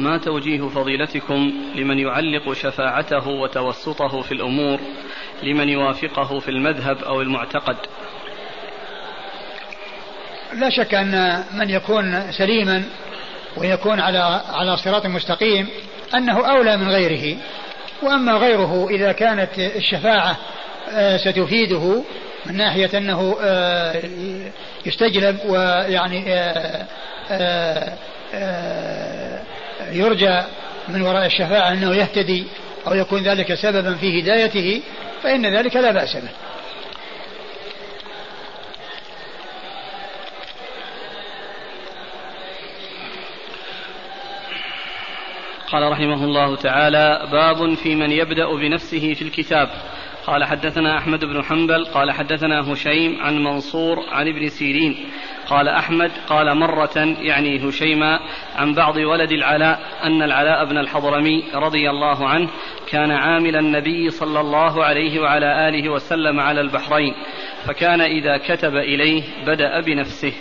ما توجيه فضيلتكم لمن يعلق شفاعته وتوسطه في الأمور لمن يوافقه في المذهب أو المعتقد. لا شك أن من يكون سليما ويكون على على صراط مستقيم أنه أولى من غيره. وأما غيره إذا كانت الشفاعة آه، ستفيده من ناحية أنه آه، يستجلب ويعني آه، يرجى من وراء الشفاعة أنه يهتدي أو يكون ذلك سببا في هدايته فإن ذلك لا بأس به. قال رحمه الله تعالى باب في من يبدأ بنفسه في الكتاب. قال حدثنا أحمد بن حنبل قال حدثنا هشيم عن منصور عن ابن سيرين. قال أحمد قال مرة يعني هشيما عن بعض ولد العلاء أن العلاء بن الحضرمي رضي الله عنه كان عامل النبي صلى الله عليه وعلى آله وسلم على البحرين فكان إذا كتب إليه بدأ بنفسه.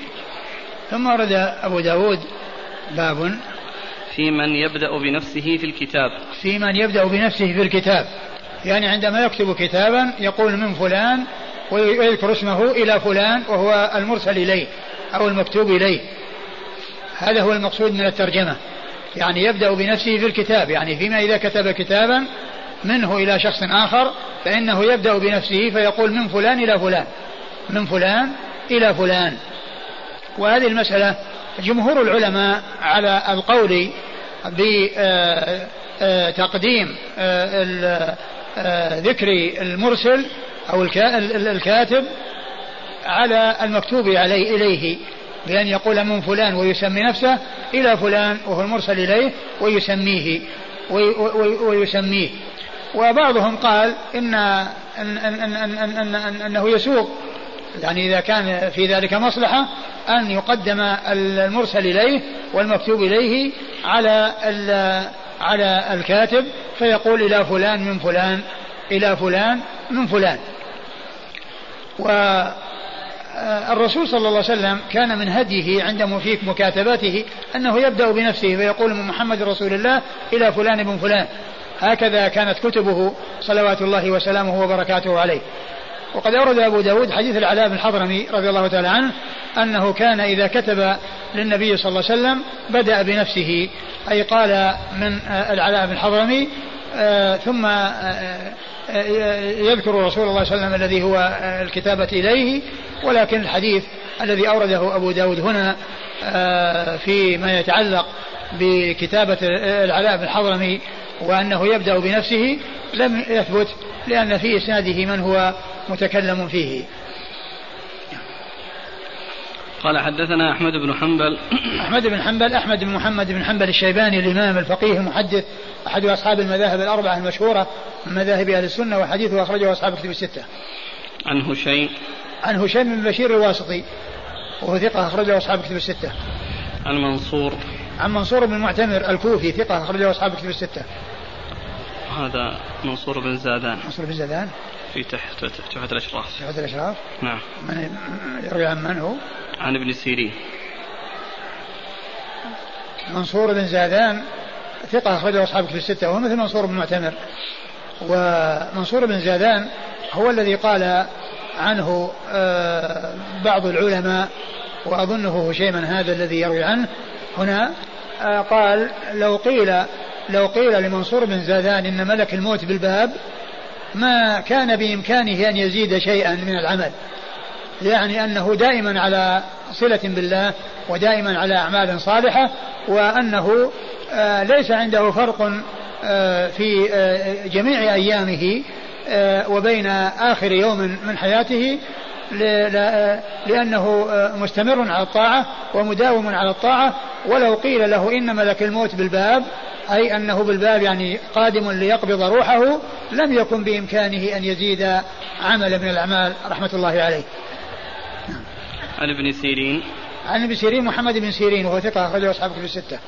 ثم ورد أبو داود باب في من يبدأ بنفسه في الكتاب. في من يبدأ بنفسه في الكتاب. يعني عندما يكتب كتابا يقول من فلان ويذكر اسمه إلى فلان وهو المرسل إليه أو المكتوب إليه. هذا هو المقصود من الترجمة. يعني يبدأ بنفسه في الكتاب. يعني فيما إذا كتب كتابا منه إلى شخص آخر فإنه يبدأ بنفسه فيقول من فلان إلى فلان من فلان إلى فلان. وهذه المسألة جمهور العلماء على القول بتقديم آه، ذكر المرسل أو الكاتب على المكتوب عليه إليه بأن يقول من فلان ويسمي نفسه إلى فلان وهو المرسل إليه ويسميه ويسميه. وبعضهم قال إن, إن, إن, إن, إن, إن أنه يسوق. يعني إذا كان في ذلك مصلحة أن يقدم المرسل إليه والمكتوب إليه على على الكاتب فيقول إلى فلان من فلان إلى فلان من فلان. والرسول صلى الله عليه وسلم كان من هديه عند في مكاتباته أنه يبدأ بنفسه فيقول من محمد رسول الله إلى فلان بن فلان. هكذا كانت كتبه صلوات الله وسلامه وبركاته عليه. وقد أورد أبو داود حديث العلاء بن الحضرمي رضي الله تعالى عنه أنه كان إذا كتب للنبي صلى الله عليه وسلم بدأ بنفسه أي قال من العلاء بن الحضرمي آه، ثم آه، آه، يذكر رسول الله صلى الله عليه وسلم الذي هو الكتابة إليه ولكن الحديث الذي أورده أبو داود هنا فيما يتعلق بكتابة العلاء بن الحضرمي وأنه يبدأ بنفسه لم يثبت لأن في إسناده من هو متكلم فيه. قال حدثنا أحمد بن حنبل. أحمد بن حنبل أحمد بن محمد بن حنبل الشيباني الإمام الفقيه المحدث أحد أصحاب المذاهب الأربعة المشهورة من مذاهب أهل السنة وحديثه أخرجه أصحاب الكتب الستة. عن هشيم. عن هشيم بن بشير الواسطي وهو ثقة أخرجه أصحاب الكتب الستة. عن منصور. عن منصور بن المعتمر الكوفي ثقة أخرجه أصحاب الكتب الستة. هذا منصور بن زادان. منصور بن زادان. في تحت تحت الأشراف. تحت الأشراف. نعم. من يروي عن من هو؟ عن ابن سيرين. منصور بن زادان ثقة أخرجه أصحاب في الستة وهو مثل منصور بن معتمر. ومنصور بن زادان هو الذي قال عنه آه، بعض العلماء وأظنه هشيما هذا الذي يروي عنه. هنا آه، قال لو قيل لو قيل لمنصور بن زادان إن ملك الموت بالباب ما كان بإمكانه أن يزيد شيئا من العمل. يعني أنه دائما على صلة بالله ودائما على أعمال صالحة وأنه آه، ليس عنده فرق آه، في آه، جميع أيامه وبين آخر يوم من حياته لأنه مستمر على الطاعة ومداوم على الطاعة. ولو قيل له إن ملك الموت بالباب أي أنه بالباب يعني قادم ليقبض روحه لم يكن بإمكانه أن يزيد عملا من الأعمال رحمة الله عليه. عن ابن سيرين. عن ابن سيرين محمد بن سيرين وهو ثقة أخرجه أصحاب كتب الستة.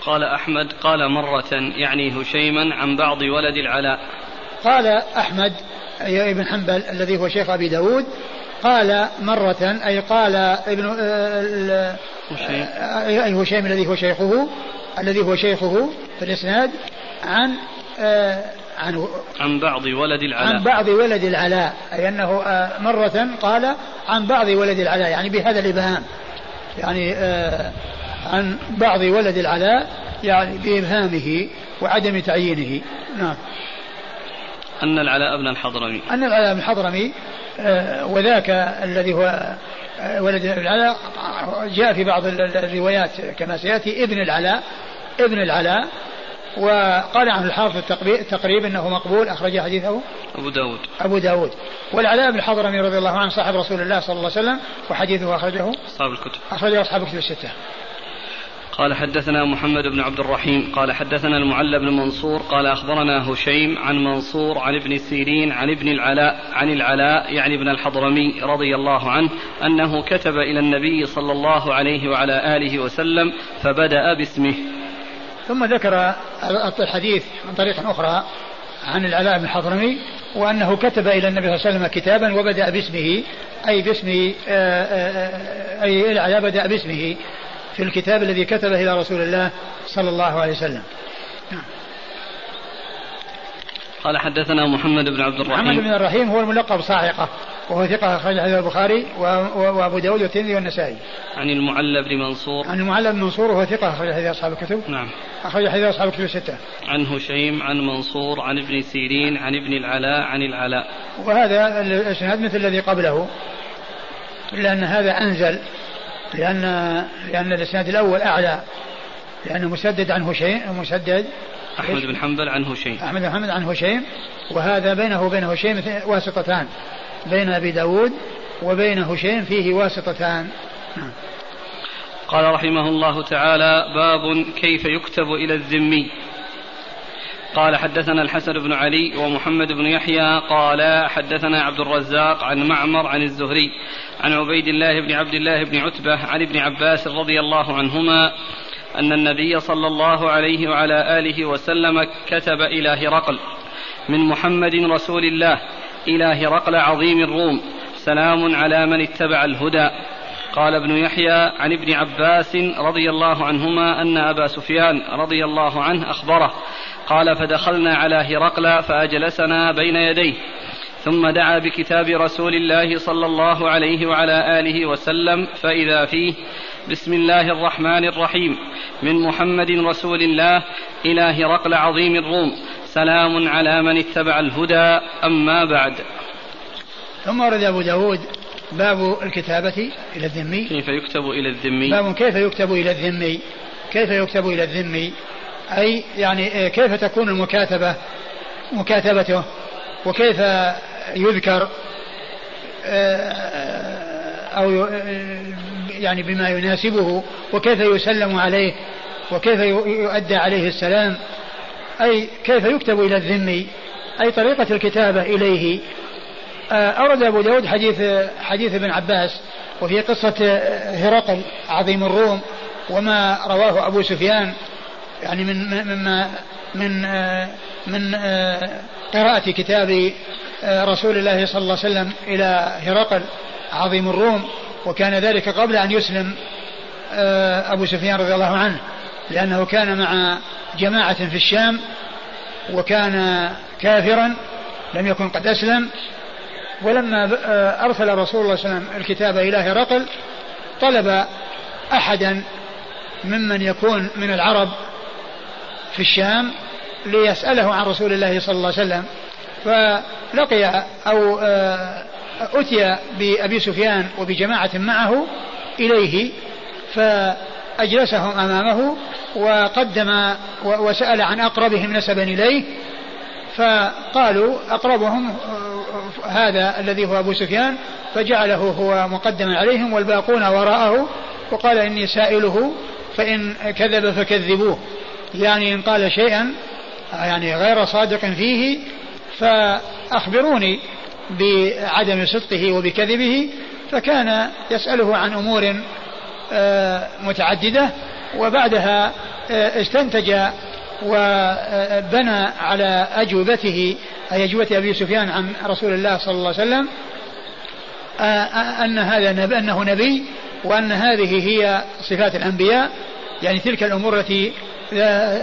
قال أحمد قال مرة يعني هشيما عن بعض ولد العلاء. قال أحمد ابن حنبل الذي هو شيخ أبي داود قال مرة أي قال ابن هشيم. أي هشيم الذي هو شيخه الذي هو شيخه في الإسناد عن آه عن عن بعض ولد العلاء. عن بعض ولد العلاء أي أنه آه مرة قال عن بعض ولد العلاء يعني بهذا الإبهام. يعني آه عن بعض ولد العلاء يعني بإبهامه وعدم تعيينه. نعم. أن العلاء بن الحضرمي. أن العلاء بن الحضرمي آه وذاك الذي هو ولد العلاء جاء في بعض الروايات كما سيأتي ابن العلاء ابن العلاء وقال عنه الحافظ التقريب إنه مقبول. أخرج حديثه ابو داود. أبو داود. والعلاء بن الحضرمي رضي الله عنه صاحب رسول الله صلى الله عليه وسلم وحديثه أخرجه. أصحاب الكتب. اخرجه أصحاب الكتب الستة. قال حدثنا محمد بن عبد الرحيم. قال حدثنا المعلى بن منصور. قال أخبرنا هشيم عن منصور عن ابن سيرين عن ابن العلاء عن العلاء يعني ابن الحضرمي رضي الله عنه أنه كتب إلى النبي صلى الله عليه وعلى آله وسلم فبدأ باسمه. ثم ذكر الحديث من طريق أخرى عن العلاء بن الحضرمي وأنه كتب إلى النبي صلى الله عليه وسلم كتابا وبدأ باسمه أي باسم آه، آه، أي العلاء بدأ باسمه في الكتاب الذي كتبه إلى رسول الله صلى الله عليه وسلم. نعم. قال حدثنا محمد بن عبد الرحيم. محمد بن الرحيم هو الملقب صاعقة. وهو ثقة أخرج حديث البخاري وأبو داود والترمذي والنسائي. عن المعلى بن منصور. عن المعلى بن منصور وهو ثقة أخرج حديث أصحاب الكتب. نعم. أخرج حديث أصحاب الكتب الستة. عن هشيم عن منصور عن ابن سيرين عن ابن العلاء عن العلاء. وهذا الإسناد مثل الذي قبله إلا أن هذا أنزل لأن لأن الإسناد الأول أعلى لأنه مسدد عن هشيم مسدد أحمد بن حنبل عن هشيم أحمد بن حنبل عن هشيم وهذا بينه وبين هشيم واسطتان بين أبي داود وبين هشيم فيه واسطتان. قال رحمه الله تعالى باب كيف يكتب إلى الذمي. قال حدثنا الحسن بن علي ومحمد بن يحيى قال حدثنا عبد الرزاق عن معمر عن الزهري عن عبيد الله بن عبد الله بن عتبة عن ابن عباس رضي الله عنهما أن النبي صلى الله عليه وعلى آله وسلم كتب إلى هرقل من محمد رسول الله إلى هرقل عظيم الروم. سلام على من اتبع الهدى. قال ابن يحيى عن ابن عباس رضي الله عنهما أن أبا سفيان رضي الله عنه أخبره. قال فدخلنا على هرقل فأجلسنا بين يديه. ثم دعا بكتاب رسول الله صلى الله عليه وعلى آله وسلم. فإذا فيه بسم الله الرحمن الرحيم. من محمد رسول الله إلى هرقل عظيم الروم. سلام على من اتبع الهدى. أما بعد. ثم ورد أبو داود باب الكتابة إلى الذمي. كيف يكتب إلى الذمي؟ باب كيف يكتب إلى الذمي. كيف يكتب إلى الذمي؟ أي يعني كيف تكون المكاتبة مكاتبته؟ وكيف يذكر؟ أو يعني بما يناسبه وكيف يسلم عليه وكيف يؤدى عليه السلام أي كيف يكتب إلى الذمي أي طريقة الكتابة إليه. آه، أورد أبو داود حديث حديث ابن عباس وفي قصة هرقل عظيم الروم وما رواه أبو سفيان يعني من مما من آه، من آه، قراءة كتاب رسول الله صلى الله عليه وسلم إلى هرقل عظيم الروم. وكان ذلك قبل أن يسلم أبو سفيان رضي الله عنه لأنه كان مع جماعة في الشام وكان كافرا لم يكن قد أسلم. ولما آه، أرسل رسول الله صلى الله عليه وسلم الكتاب إلى هرقل طلب أحدا ممن يكون من العرب في الشام ليسأله عن رسول الله صلى الله عليه وسلم فلقي أو آه، أتي بأبي سفيان وبجماعة معه إليه فأجلسهم أمامه وقدم وسأل عن أقربهم نسبا إليه فقالوا أقربهم هذا الذي هو أبو سفيان فجعله هو مقدما عليهم والباقون وراءه وقال إني سائله فإن كذب فكذبوه. يعني إن قال شيئا يعني غير صادق فيه فأخبروني بعدم صدقه وبكذبه فكان يسأله عن أمور آه، متعددة وبعدها آه، استنتج وبنى على أجوبته أي أجوبة أبي سفيان عن رسول الله صلى الله عليه وسلم أن هذا أنه نبي وأن هذه هي صفات الأنبياء. يعني تلك الأمور التي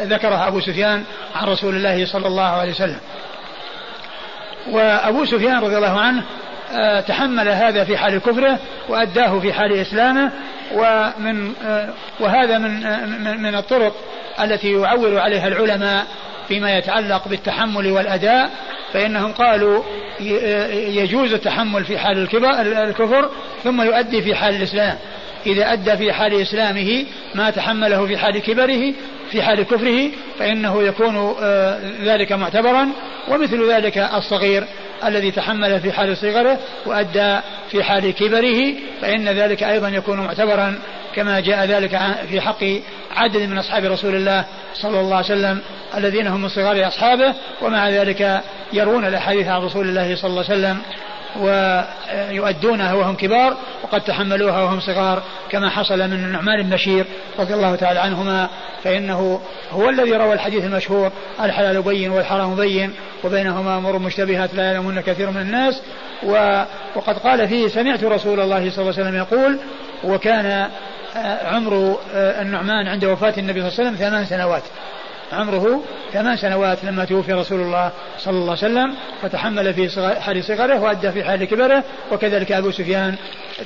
ذكرها أبو سفيان عن رسول الله صلى الله عليه وسلم. وأبو سفيان رضي الله عنه آه، تحمل هذا في حال كفره وأداه في حال إسلامه ومن آه، وهذا من آه، من الطرق التي يعول عليها العلماء فيما يتعلق بالتحمل والأداء فإنهم قالوا يجوز التحمل في حال الكفر ثم يؤدي في حال الإسلام. إذا أدى في حال إسلامه ما تحمله في حال كبره في حال كفره فإنه يكون ذلك معتبرا ومثل ذلك الصغير الذي تحمل في حال صغره وأدى في حال كبره فإن ذلك أيضا يكون معتبرا كما جاء ذلك في حق عدد من أصحاب رسول الله صلى الله عليه وسلم الذين هم من صغار أصحابه ومع ذلك يروون الأحاديث عن رسول الله صلى الله عليه وسلم. ويؤدونها وهم كبار وقد تحملوها وهم صغار كما حصل من النعمان بن بشير رضي الله تعالى عنهما فإنه هو الذي روى الحديث المشهور الحلال بين والحرام بين وبينهما أمور مشتبهات لا يعلمون كثير من الناس وقد قال فيه سمعت رسول الله صلى الله عليه وسلم يقول وكان عمر النعمان عند وفاة النبي صلى الله عليه وسلم ثمان سنوات عمره ثمان سنوات لما توفي رسول الله صلى الله عليه وسلم فتحمل في حال صغره وأدى في حال كبره وكذلك أبو سفيان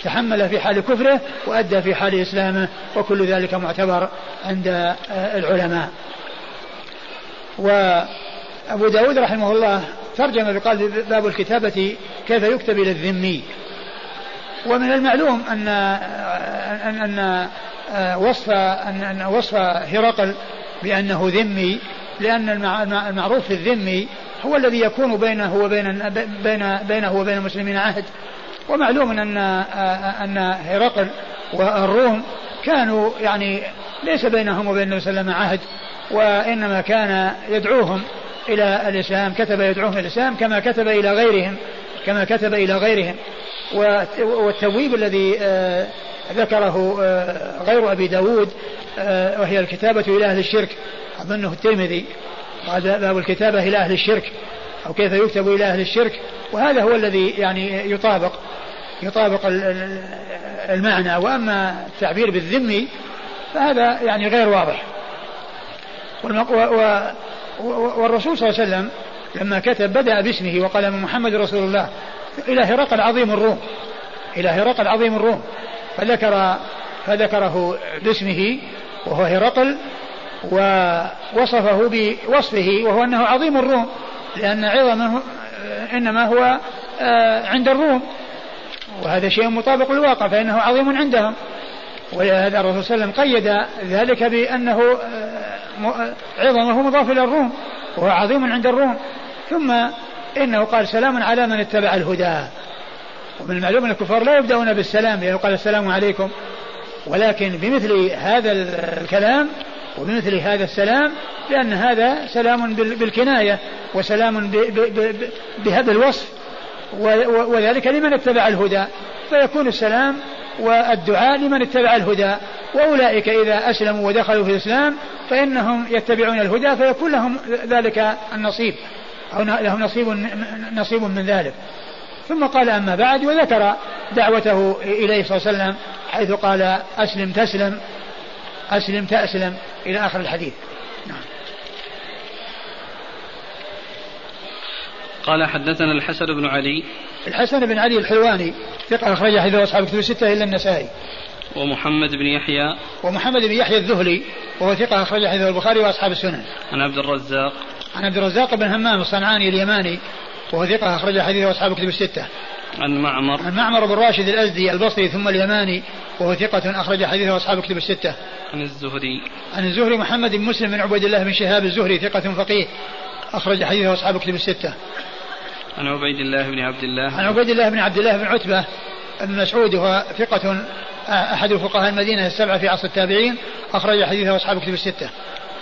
تحمل في حال كفره وأدى في حال إسلامه وكل ذلك معتبر عند آه، العلماء. وأبو داود رحمه الله ترجم بقال باب الكتابة كيف يكتب إلى الذمي ومن المعلوم أن أن, أن آه، وصف أن وصف هرقل بأنه ذمي لأن المعروف في الذمي هو الذي يكون بينه وبين بين بينه وبين المسلمين عهد. ومعلوم أن أن هرقل والروم كانوا يعني ليس بينهم وبين النبي صلى الله عليه وسلم عهد وإنما كان يدعوهم إلى الإسلام كتب يدعوهم إلى الإسلام كما كتب إلى غيرهم كما كتب إلى غيرهم. والتبويب الذي آه، ذكره آه، غير أبي داود آه، وهي الكتابة إلى أهل الشرك. أظنه الترمذي. قال باب الكتابة إلى أهل الشرك أو كيف يكتب إلى أهل الشرك. وهذا هو الذي يعني يطابق يطابق المعنى. وأما التعبير بالذمي فهذا يعني غير واضح. والرسول صلى الله عليه وسلم لما كتب بدأ باسمه وقال من محمد رسول الله. إلى هرقل عظيم الروم. إلى هرقل عظيم الروم. فذكر فذكره باسمه وهو هرقل ووصفه بوصفه وهو أنه عظيم الروم لأن عظمه إنما هو آه، عند الروم. وهذا شيء مطابق للواقع فإنه عظيم عندهم. ولهذا الرسول صلى الله عليه وسلم قيد ذلك بأنه آه، عظمه مضاف إلى الروم وهو عظيم عند الروم. ثم إنه قال سلام على من اتبع الهدى. ومن المعلوم أن الكفار لا يبدأون بالسلام لأنه قال السلام عليكم. ولكن بمثل هذا الكلام وبمثل هذا السلام لأن هذا سلام بالكناية وسلام بهذا الوصف وذلك لمن اتبع الهدى. فيكون السلام والدعاء لمن اتبع الهدى. وأولئك إذا أسلموا ودخلوا في الإسلام فإنهم يتبعون الهدى فيكون لهم ذلك النصيب. أو لهم نصيب نصيب من ذلك. ثم قال أما بعد وذكر دعوته إليه صلى الله عليه وسلم حيث قال أسلم تسلم أسلم تأسلم إلى آخر الحديث. نعم. قال حدثنا الحسن بن علي. الحسن بن علي الحلواني ثقة أخرج حديث أصحاب كتب الستة إلا النسائي. ومحمد بن يحيى. ومحمد بن يحيى الذهلي وهو ثقة أخرج حديث البخاري وأصحاب السنن. عن عبد الرزاق. عن عبد الرزاق بن همام الصنعاني اليماني وهو ثقة أخرج حديث أصحاب كتب الستة عن معمر عن معمر بن راشد الأزدي البصري ثم اليماني وهو ثقة أخرج حديثه أصحاب كتب الستة. عن الزهري. عن الزهري محمد بن مسلم بن عبيد الله بن شهاب الزهري ثقة فقيه أخرج حديثه أصحاب كتب الستة. عن عبيد الله بن عبد الله. عن عبيد الله بن عبد الله بن عتبة بن مسعود وهو ثقة أحد فقهاء المدينة السبعة في عصر التابعين أخرج حديثه أصحاب كتب الستة.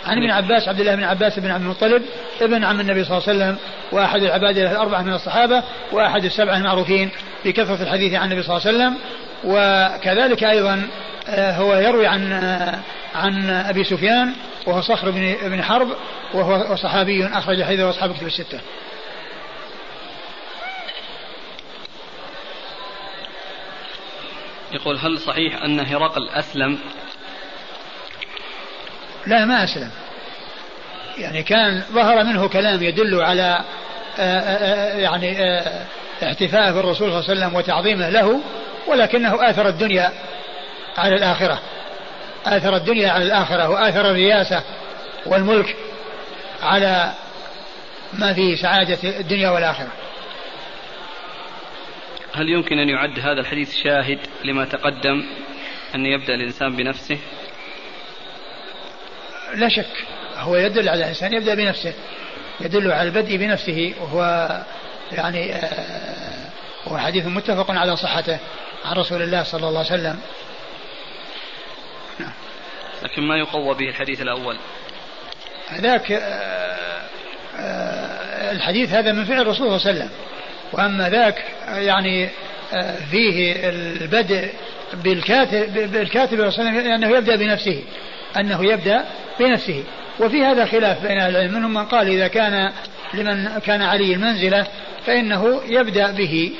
عن ابن عباس عبد الله بن عباس بن عبد المطلب ابن عم النبي صلى الله عليه وسلم وأحد العباد الأربعة من الصحابة وأحد السبعة المعروفين بكثرة الحديث عن النبي صلى الله عليه وسلم وكذلك أيضا آه، هو يروي عن آه، عن أبي سفيان وهو صخر بن بن حرب وهو صحابي أخرج حديثه اصحاب كتب الستة. يقول هل صحيح أن هرقل أسلم لا ما أسلم. يعني كان ظهر منه كلام يدل على آه، آه، يعني احتفاء بالرسول صلى الله عليه وسلم وتعظيمه له ولكنه آثر الدنيا على الآخرة. آثر الدنيا على الآخرة وآثر الرياسة والملك على ما في سعادة الدنيا والآخرة. هل يمكن أن يعد هذا الحديث شاهد لما تقدم أن يبدأ الإنسان بنفسه؟ لا شك هو يدل على الإنسان يبدأ بنفسه يدل على البدء بنفسه وهو يعني آه، هو حديث متفق على صحته عن رسول الله صلى الله عليه وسلم. لكن ما يقوى به الحديث الأول؟ ذاك آه، آه، الحديث هذا من فعل الرسول صلى الله عليه وسلم. وأما ذاك يعني فيه البدء بالكاتب بالكاتب صلى الله عليه وسلم أنه يبدأ بنفسه أنه يبدأ بنفسه وفي هذا خلاف بين أهل العلم منهم من قال إذا كان لمن كان علي المنزلة فإنه يبدأ به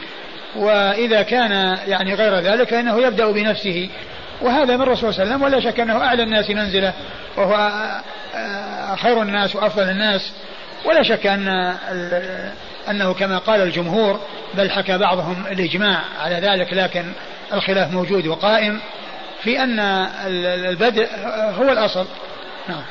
وإذا كان يعني غير ذلك فإنه يبدأ بنفسه. وهذا من الرسول صلى الله عليه وسلم ولا شك أنه أعلى الناس منزلة وهو خير الناس وأفضل الناس. ولا شك أن أنه كما قال الجمهور بل حكى بعضهم الإجماع على ذلك لكن الخلاف موجود وقائم في أن البدء هو الأصل. نعم.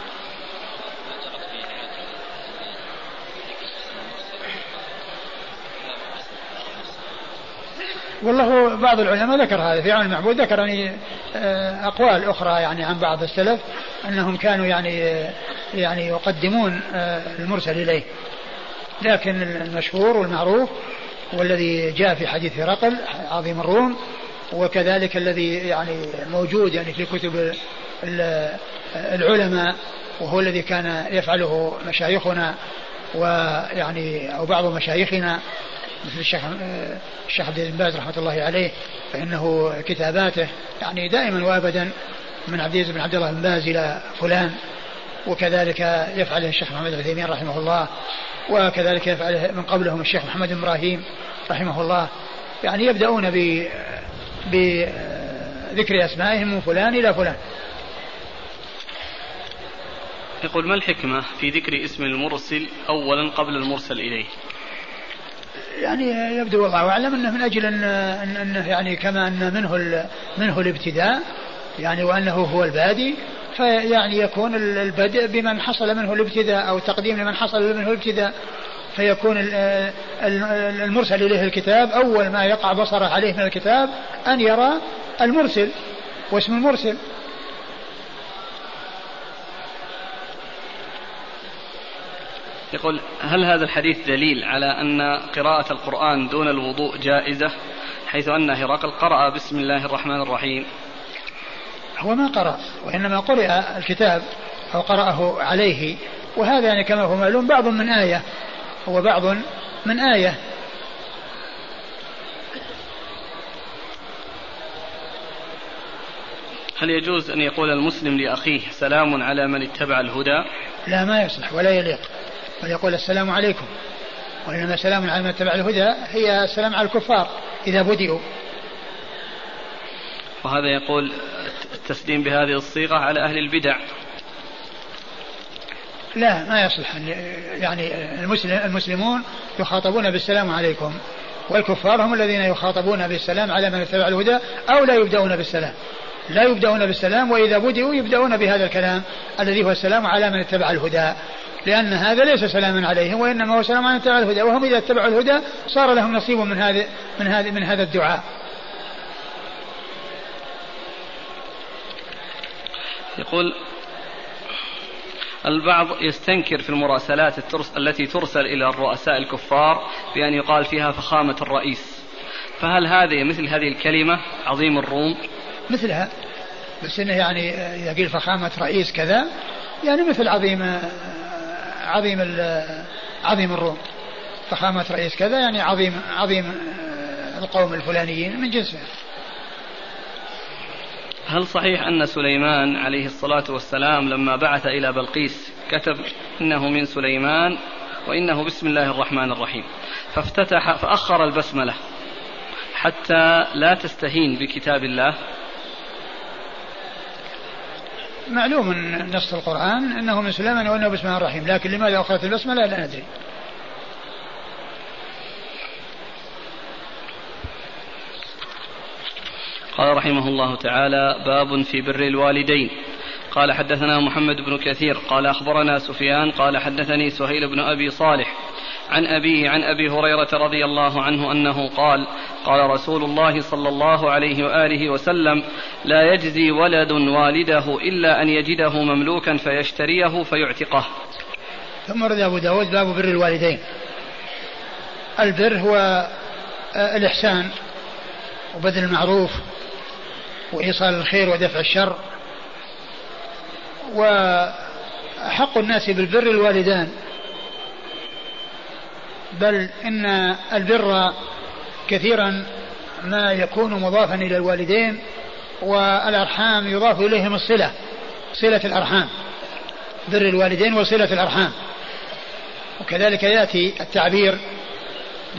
والله بعض العلماء ذكر هذا في عون المعبود ذكر يعني آه، أقوال أخرى يعني عن بعض السلف أنهم كانوا يعني آه، يعني يقدمون آه، المرسل إليه. لكن المشهور والمعروف والذي جاء في حديث هرقل عظيم الروم وكذلك الذي يعني موجود يعني في كتب العلماء وهو الذي كان يفعله مشايخنا ويعني أو بعض مشايخنا مثل الشيخ الشيخ عبد بن باز رحمة الله عليه فإنه كتاباته يعني دائما وابدا من عبد العزيز بن عبد الله بن باز إلى فلان وكذلك يفعله الشيخ محمد العثيمين رحمه الله وكذلك يفعله من قبلهم الشيخ محمد إبراهيم رحمه الله. يعني يبدأون ب بذكر أسمائهم من فلان إلى فلان. يقول ما الحكمة في ذكر اسم المرسل أولا قبل المرسل إليه؟ يعني يبدو والله أعلم أنه من أجل أن أنه يعني كما أن منه منه الابتداء يعني وأنه هو البادي فيعني يكون البدء بمن حصل منه الابتداء أو التقديم لمن حصل منه الابتداء فيكون المرسل إليه الكتاب أول ما يقع بصره عليه من الكتاب أن يرى المرسل واسم المرسل. يقول هل هذا الحديث دليل على أن قراءة القرآن دون الوضوء جائزة؟ حيث أن هرقل قرأ بسم الله الرحمن الرحيم. هو ما قرأ وإنما قرأ الكتاب أو قرأه عليه. وهذا يعني كما هو معلوم بعض من آية. هو بعض من آية. هل يجوز أن يقول المسلم لأخيه سلام على من اتبع الهدى؟ لا ما يصلح ولا يليق. بل يقول السلام عليكم. وإنما سلام على من اتبع الهدى هي السلام على الكفار إذا بدئوا. وهذا يقول التسليم بهذه الصيغة على أهل البدع. لا ما يصلح. يعني المسلم المسلمون يخاطبون بالسلام عليكم والكفار هم الذين يخاطبون بالسلام على من اتبع الهدى أو لا يبدأون بالسلام. لا يبدأون بالسلام وإذا بدأوا يبدأون بهذا الكلام الذي هو السلام على من اتبع الهدى. لأن هذا ليس سلاما عليهم وإنما هو سلام على من اتبع الهدى وهم إذا اتبعوا الهدى صار لهم نصيب من هذا من هذا من هذا الدعاء. يقول البعض يستنكر في المراسلات التي ترسل إلى الرؤساء الكفار بأن يقال فيها فخامة الرئيس. فهل هذه مثل هذه الكلمة عظيم الروم؟ مثلها. بس إنه يعني إذا قيل فخامة رئيس كذا يعني مثل عظيم عظيم عظيم الروم. فخامة رئيس كذا يعني عظيم عظيم القوم الفلانيين من جنسه. هل صحيح أن سليمان عليه الصلاة والسلام لما بعث إلى بلقيس كتب إنه من سليمان وإنه بسم الله الرحمن الرحيم؟ فافتتح فأخر البسملة. حتى لا تستهين بكتاب الله معلوم نص القرآن أنه من سليمان وأنه بسم الله الرحيم لكن لماذا أخرت البسملة لا ندري قال رحمه الله تعالى باب في بر الوالدين. قال حدثنا محمد بن كثير قال أخبرنا سفيان قال حدثني سهيل بن أبي صالح عن أبيه عن أبي هريرة رضي الله عنه أنه قال قال رسول الله صلى الله عليه وآله وسلم لا يجزي ولد والده إلا أن يجده مملوكا فيشتريه فيعتقه. ثم رد أبو داود باب بر الوالدين. البر هو آه، الإحسان وبذل المعروف وإيصال الخير ودفع الشر. وحق الناس بالبر الوالدان. بل إن البر كثيرا ما يكون مضافا إلى الوالدين والأرحام يضاف إليهم الصلة صلة الأرحام بر الوالدين وصلة الأرحام. وكذلك يأتي التعبير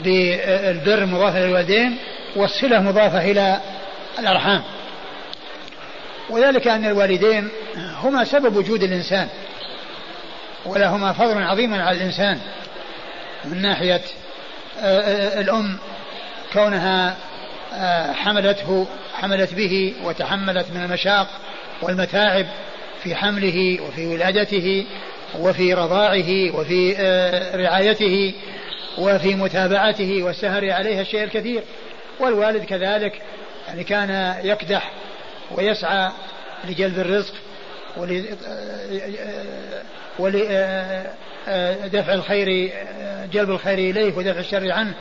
بالبر مضافة إلى الوالدين والصلة مضافة إلى الأرحام. وذلك أن الوالدين هما سبب وجود الإنسان ولهما فضل عظيم على الإنسان. من ناحية آه، آه، الأم كونها آه، حملته حملت به وتحملت من المشاق والمتاعب في حمله وفي ولادته وفي رضاعه وفي رعايته وفي متابعته والسهر عليها الشيء الكثير. والوالد كذلك يعني كان يكدح ويسعى لجلب الرزق ولدفع الخير جلب الخير إليه ودفع الشر عنه.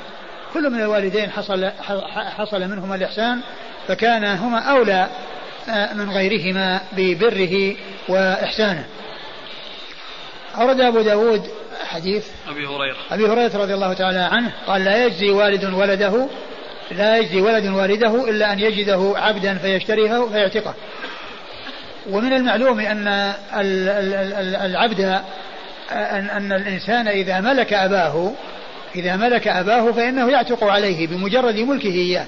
كل من الوالدين حصل حصل منهما الإحسان فكان هما أولى من غيرهما ببره وإحسانه. أورد أبو داود حديث أبي هريرة. أبي هريرة رضي الله تعالى عنه قال لا يجزي والد ولده لا يجزي ولد والده إلا أن يجده عبدا فيشتريه فيعتقه. ومن المعلوم أن العبد أن, الإنسان إذا ملك أباه إذا ملك أباه فإنه يعتق عليه بمجرد ملكه إياه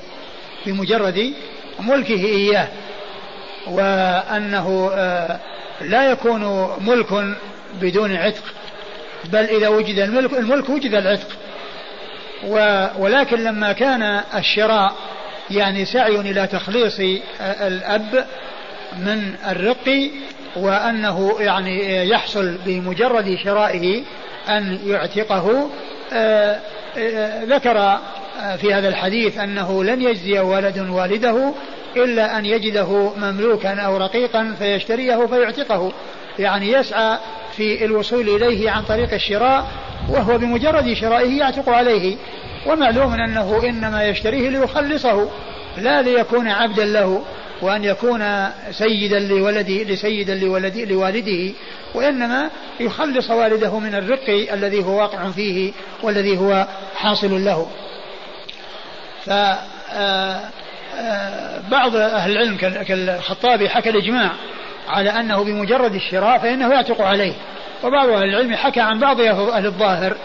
بمجرد ملكه إياه. وأنه لا يكون ملك بدون عتق بل إذا وجد الملك الملك وجد العتق. ولكن لما كان الشراء يعني سعي إلى تخليص الأب من الرق وأنه يعني يحصل بمجرد شرائه أن يعتقه. آه، آه، ذكر في هذا الحديث أنه لن يجزي ولد والده إلا أن يجده مملوكا أو رقيقا فيشتريه فيعتقه. يعني يسعى في الوصول إليه عن طريق الشراء وهو بمجرد شرائه يعتق عليه. ومعلوم أنه إنما يشتريه ليخلصه لا ليكون عبدا له. وأن يكون سيدا لولده لسيدا لولده لوالده وإنما يخلص والده من الرق الذي هو واقع فيه والذي هو حاصل له. ف آه، آه، بعض أهل العلم كالخطابي حكى الإجماع على أنه بمجرد الشراء فإنه يعتق عليه وبعض أهل العلم حكى عن بعض أهل الظاهر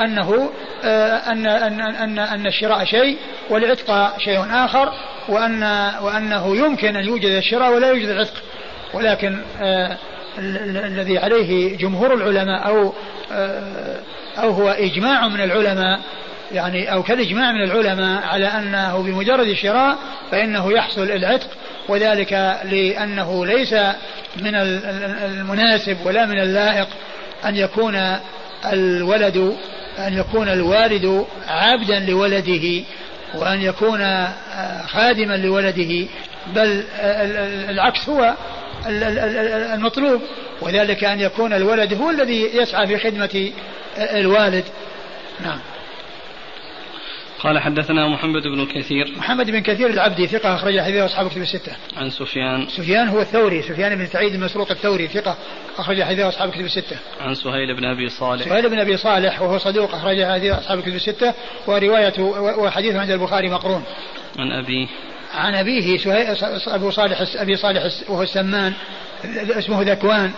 أنه آه، أن أن أن أن الشراء شيء والعتق شيء آخر وأن وأنه يمكن أن يوجد الشراء ولا يوجد العتق. ولكن آه، الذي عليه جمهور العلماء أو آه، أو هو إجماع من العلماء يعني أو كالإجماع من العلماء على أنه بمجرد الشراء فإنه يحصل العتق وذلك لأنه ليس من المناسب ولا من اللائق أن يكون الولد أن يكون الوالد عبدا لولده وأن يكون آه، خادما لولده بل آه، العكس هو المطلوب. وذلك أن يكون الولد هو الذي يسعى في خدمة آه، الوالد. نعم. قال حدثنا محمد بن كثير محمد بن كثير العبدي ثقة أخرج حديثه أصحاب كتب الستة. عن سفيان سفيان هو الثوري سفيان بن سعيد المسروق الثوري ثقة أخرج حديثه أصحاب كتب الستة. عن سهيل بن أبي صالح سهيل بن أبي صالح وهو صدوق أخرج حديثه أصحاب كتب الستة وروايته وحديثه عند البخاري مقرون. عن أبيه عن أبيه أبو صالح أبي صالح وهو السمان اسمه ذكوان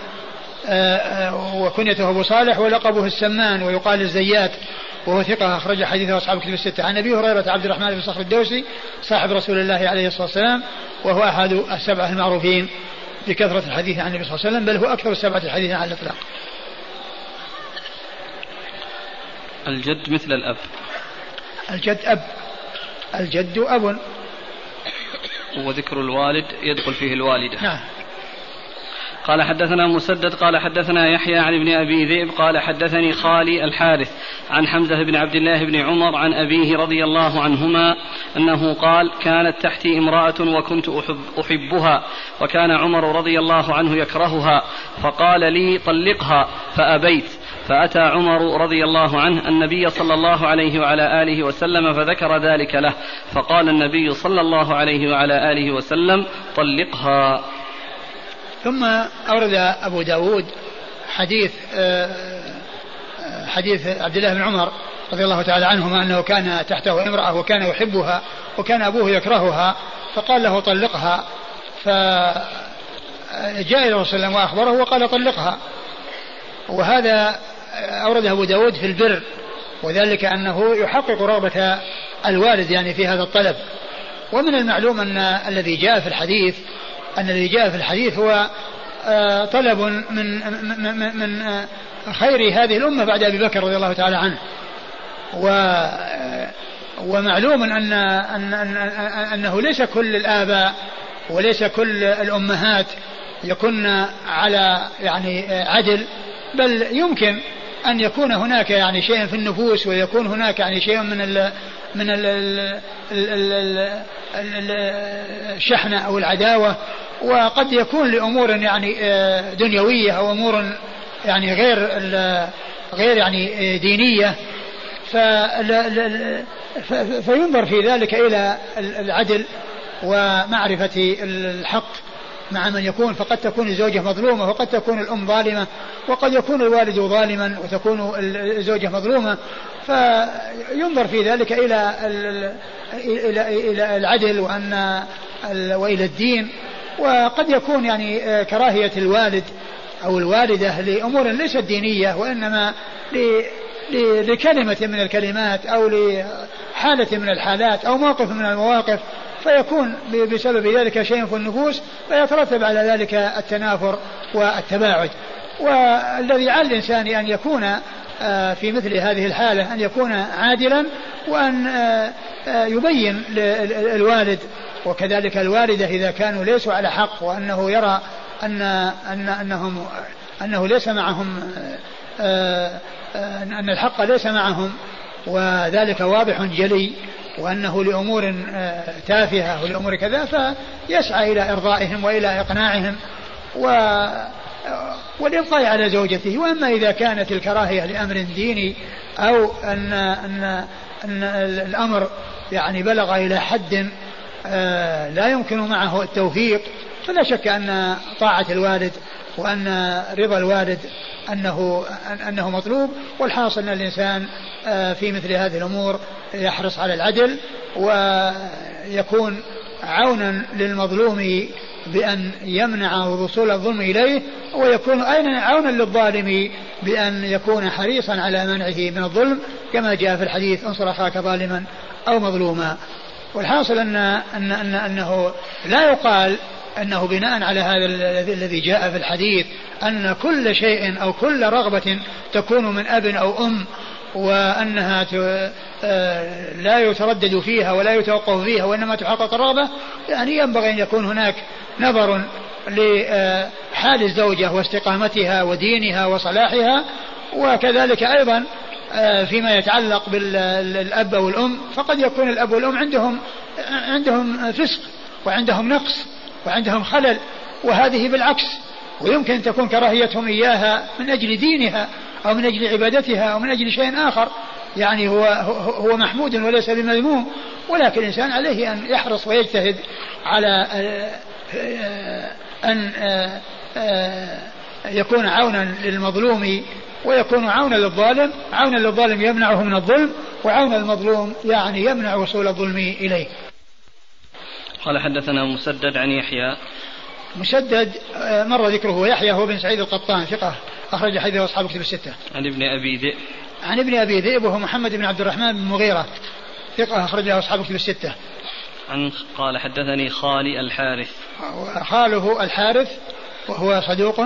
آه، آه، وكنيته أبو صالح ولقبه السمان ويقال الزيات وهو ثقة أخرج حديثه أصحاب الكتب الستة. عن أبي هريرة عبد الرحمن بن صخر الدوسي صاحب رسول الله عليه الصلاة والسلام وهو أحد السبعة المعروفين بكثرة الحديث عن النبي صلى الله عليه وسلم بل هو أكثر السبعة الحديث على الإطلاق. الجد مثل الأب. الجد أب. الجد أب. وذكر الوالد يدخل فيه الوالدة. نعم. قال حدثنا مسدد قال حدثنا يحيى عن ابن أبي ذئب قال حدثني خالي الحارث عن حمزة بن عبد الله بن عمر عن أبيه رضي الله عنهما أنه قال كانت تحتي امرأة وكنت أحب أحبها وكان عمر رضي الله عنه يكرهها فقال لي طلقها فأبيت. فأتى عمر رضي الله عنه النبي صلى الله عليه وعلى آله وسلم فذكر ذلك له فقال النبي صلى الله عليه وعلى آله وسلم طلقها. ثم أورد أبو داود حديث آه، حديث عبد الله بن عمر رضي الله تعالى عنهما أنه كان تحته امرأة وكان يحبها وكان أبوه يكرهها فقال له طلقها. فجاء إلى رسول الله وأخبره وقال طلقها. وهذا أورده أبو داود في البر وذلك أنه يحقق رغبة الوالد يعني في هذا الطلب. ومن المعلوم أن الذي جاء في الحديث أن الذي جاء في الحديث هو آه، طلب من من من آه، خير هذه الأمة بعد أبي بكر رضي الله تعالى عنه. و آه، ومعلوم أن, أن, أن أنه ليس كل الآباء وليس كل الأمهات يكن على يعني عدل بل يمكن أن يكون هناك يعني شيء في النفوس ويكون هناك يعني شيء من ال من ال الشحنة أو العداوة. وقد يكون لأمور يعني آه، دنيوية أو أمور يعني غير غير يعني آه، دينية. فينظر في ذلك إلى العدل ومعرفة الحق. مع من يكون فقد تكون الزوجة مظلومة وقد تكون الأم ظالمة وقد يكون الوالد ظالما وتكون الزوجة مظلومة. فينظر في ذلك إلى إلى العدل وأن وإلى الدين. وقد يكون يعني كراهية الوالد أو الوالدة لأمور ليست دينية وإنما لكلمة من الكلمات أو لحالة من الحالات أو موقف من المواقف. فيكون بسبب ذلك شيء في النفوس فيترتب على ذلك التنافر والتباعد. والذي على الإنسان أن يكون آه، في مثل هذه الحالة أن يكون عادلا وأن آه، آه، يبين للوالد وكذلك الوالدة إذا كانوا ليسوا على حق وأنه يرى أن أن أنهم أنه ليس معهم أن الحق ليس معهم وذلك واضح جلي وأنه لأمور تافهة ولأمور كذا فيسعى إلى إرضائهم وإلى إقناعهم و والإبقاء على زوجته. وأما إذا كانت الكراهية لأمر ديني أو أن أن أن الأمر يعني بلغ إلى حد آه، لا يمكن معه التوفيق فلا شك أن طاعة الوالد وأن رضا الوالد أنه أنه مطلوب والحاصل أن الإنسان آه، في مثل هذه الأمور يحرص على العدل ويكون عونا للمظلوم بأن يمنع وصول الظلم إليه ويكون أيضا عونا للظالم بأن يكون حريصا على منعه من الظلم كما جاء في الحديث انصر أخاك ظالما أو مظلوما. والحاصل أن, أن, أن أنه لا يقال أنه بناء على هذا الذي جاء في الحديث أن كل شيء أو كل رغبة تكون من أب أو أم وأنها آه، لا يتردد فيها ولا يتوقف فيها وإنما تحقق الرغبة يعني ينبغي أن يكون هناك نظر لحال الزوجة واستقامتها ودينها وصلاحها وكذلك أيضا آه، فيما يتعلق بالأب والأم فقد يكون الأب والأم عندهم عندهم فسق وعندهم نقص. وعندهم خلل وهذه بالعكس ويمكن أن تكون كراهيتهم إياها من أجل دينها أو من أجل عبادتها أو من أجل شيء آخر. يعني هو هو محمود وليس بمذموم ولكن الإنسان عليه أن يحرص ويجتهد على آه، آه، أن آه، يكون عونا للمظلوم ويكون عونا للظالم عونا للظالم يمنعه من الظلم وعون المظلوم يعني يمنع وصول الظلم إليه. قال حدثنا مسدد عن يحيى مسدد مر ذكره يحيى هو بن سعيد القطان ثقة أخرج حديثه أصحاب كتب الستة. عن ابن أبي ذئب. عن ابن أبي ذئب وهو محمد بن عبد الرحمن بن مغيرة ثقة أخرج له أصحاب كتب الستة. عن قال حدثني خالي الحارث. خاله الحارث وهو صدوق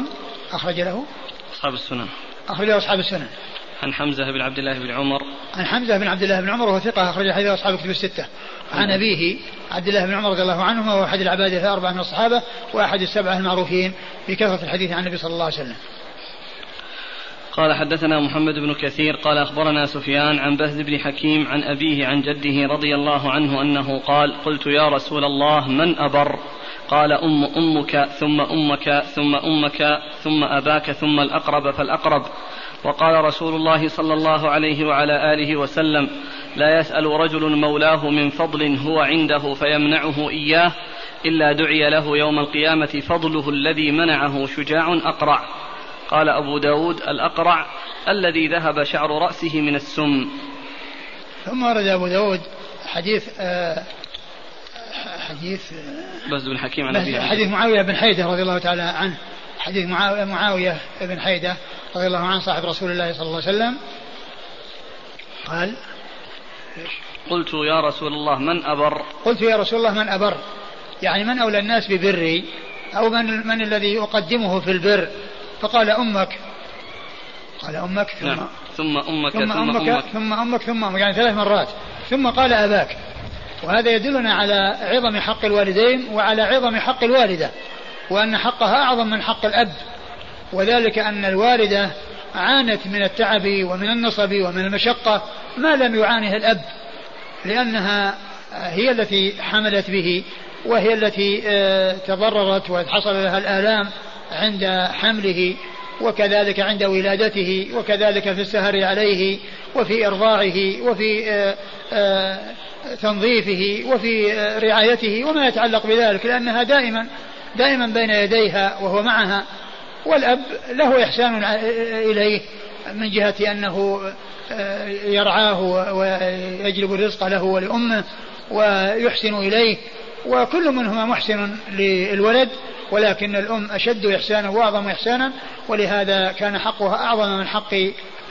أخرج له أصحاب السنن أخرج له أصحاب السنن عن حمزة بن عبد الله بن عمر عن حمزة بن عبد الله بن عمر وهو ثقة أخرج حديث أصحاب الكتب الستة عن أبيه عبد الله بن عمر رضي الله عنهما وهو أحد العباد الأربعة من الصحابة وأحد السبعة المعروفين بكثرة الحديث عن النبي صلى الله عليه وسلم. قال حدثنا محمد بن كثير قال أخبرنا سفيان عن بهز بن حكيم عن أبيه عن جده رضي الله عنه أنه قال قلت يا رسول الله من أبر؟ قال أم أمك ثم أمك ثم أمك ثم أباك ثم الأقرب فالأقرب. وقال رسول الله صلى الله عليه وعلى آله وسلم لا يسأل رجل مولاه من فضل هو عنده فيمنعه إياه إلا دعي له يوم القيامة فضله الذي منعه شجاع أقرع. قال أبو داود الأقرع الذي ذهب شعر رأسه من السم. ثم ورد أبو داود حديث آه حديث آه بس بن حكيم عن حديث معاوية بن حيدة رضي الله تعالى عنه. حديث معاوية, بن حيدة رضي الله عنه صاحب رسول الله صلى الله عليه وسلم. قال قلت يا رسول الله من أبر؟ قلت يا رسول الله من أبر؟ يعني من أولى الناس ببري أو من, من الذي أقدمه في البر؟ فقال أمك. قال أمك ثم نعم. ثم أمك ثم, ثم أمك, أمك. ثم أمك ثم أمك. يعني ثلاث مرات. ثم قال أباك. وهذا يدلنا على عظم حق الوالدين وعلى عظم حق الوالدة. وأن حقها أعظم من حق الأب وذلك أن الوالدة عانت من التعب ومن النصب ومن المشقة ما لم يعانه الأب لأنها هي التي حملت به وهي التي آه، تضررت وحصل لها الآلام عند حمله وكذلك عند ولادته وكذلك في السهر عليه وفي إرضاعه وفي آه، آه، تنظيفه وفي رعايته وما يتعلق بذلك لأنها دائما دائما بين يديها وهو معها والأب له إحسان إليه من جهة أنه آه، يرعاه ويجلب الرزق له ولأمه ويحسن إليه وكل منهما محسن للولد ولكن الأم أشد إحسانا وأعظم إحسانا ولهذا كان حقها أعظم من حق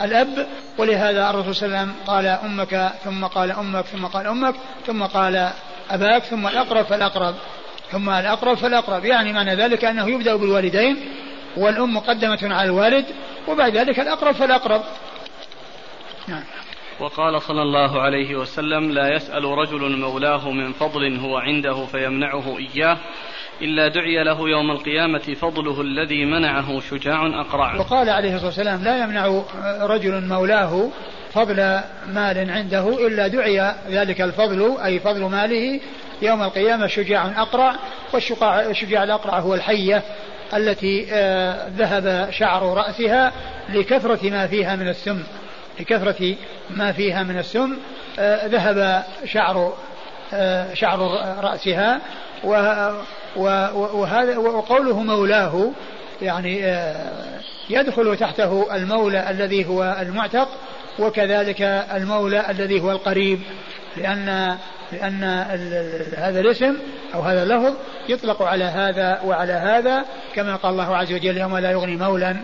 الأب ولهذا الرسول صلى الله عليه وسلم قال أمك ثم قال أمك ثم قال أمك ثم قال أباك ثم الأقرب فالأقرب. ثم الأقرب فالأقرب. يعني معنى ذلك أنه يبدأ بالوالدين والأم مقدمة على الوالد وبعد ذلك الأقرب فالأقرب. نعم. وقال صلى الله عليه وسلم لا يسأل رجل مولاه من فضل هو عنده فيمنعه إياه إلا دعي له يوم القيامة فضله الذي منعه شجاع أقرع. وقال عليه الصلاة والسلام لا يمنع رجل مولاه فضل مال عنده إلا دعي ذلك الفضل أي فضل ماله يوم القيامة شجاع أقرع والشجاع الأقرع هو الحية التي آه، ذهب شعر رأسها لكثرة ما فيها من السم لكثرة ما فيها من السم آه، ذهب شعر آه، شعر رأسها وهذا وقوله مولاه يعني يدخل تحته المولى الذي هو المعتق وكذلك المولى الذي هو القريب لأن لأن هذا الاسم أو هذا اللفظ يطلق على هذا وعلى هذا كما قال الله عز وجل يوم لا يغني مولا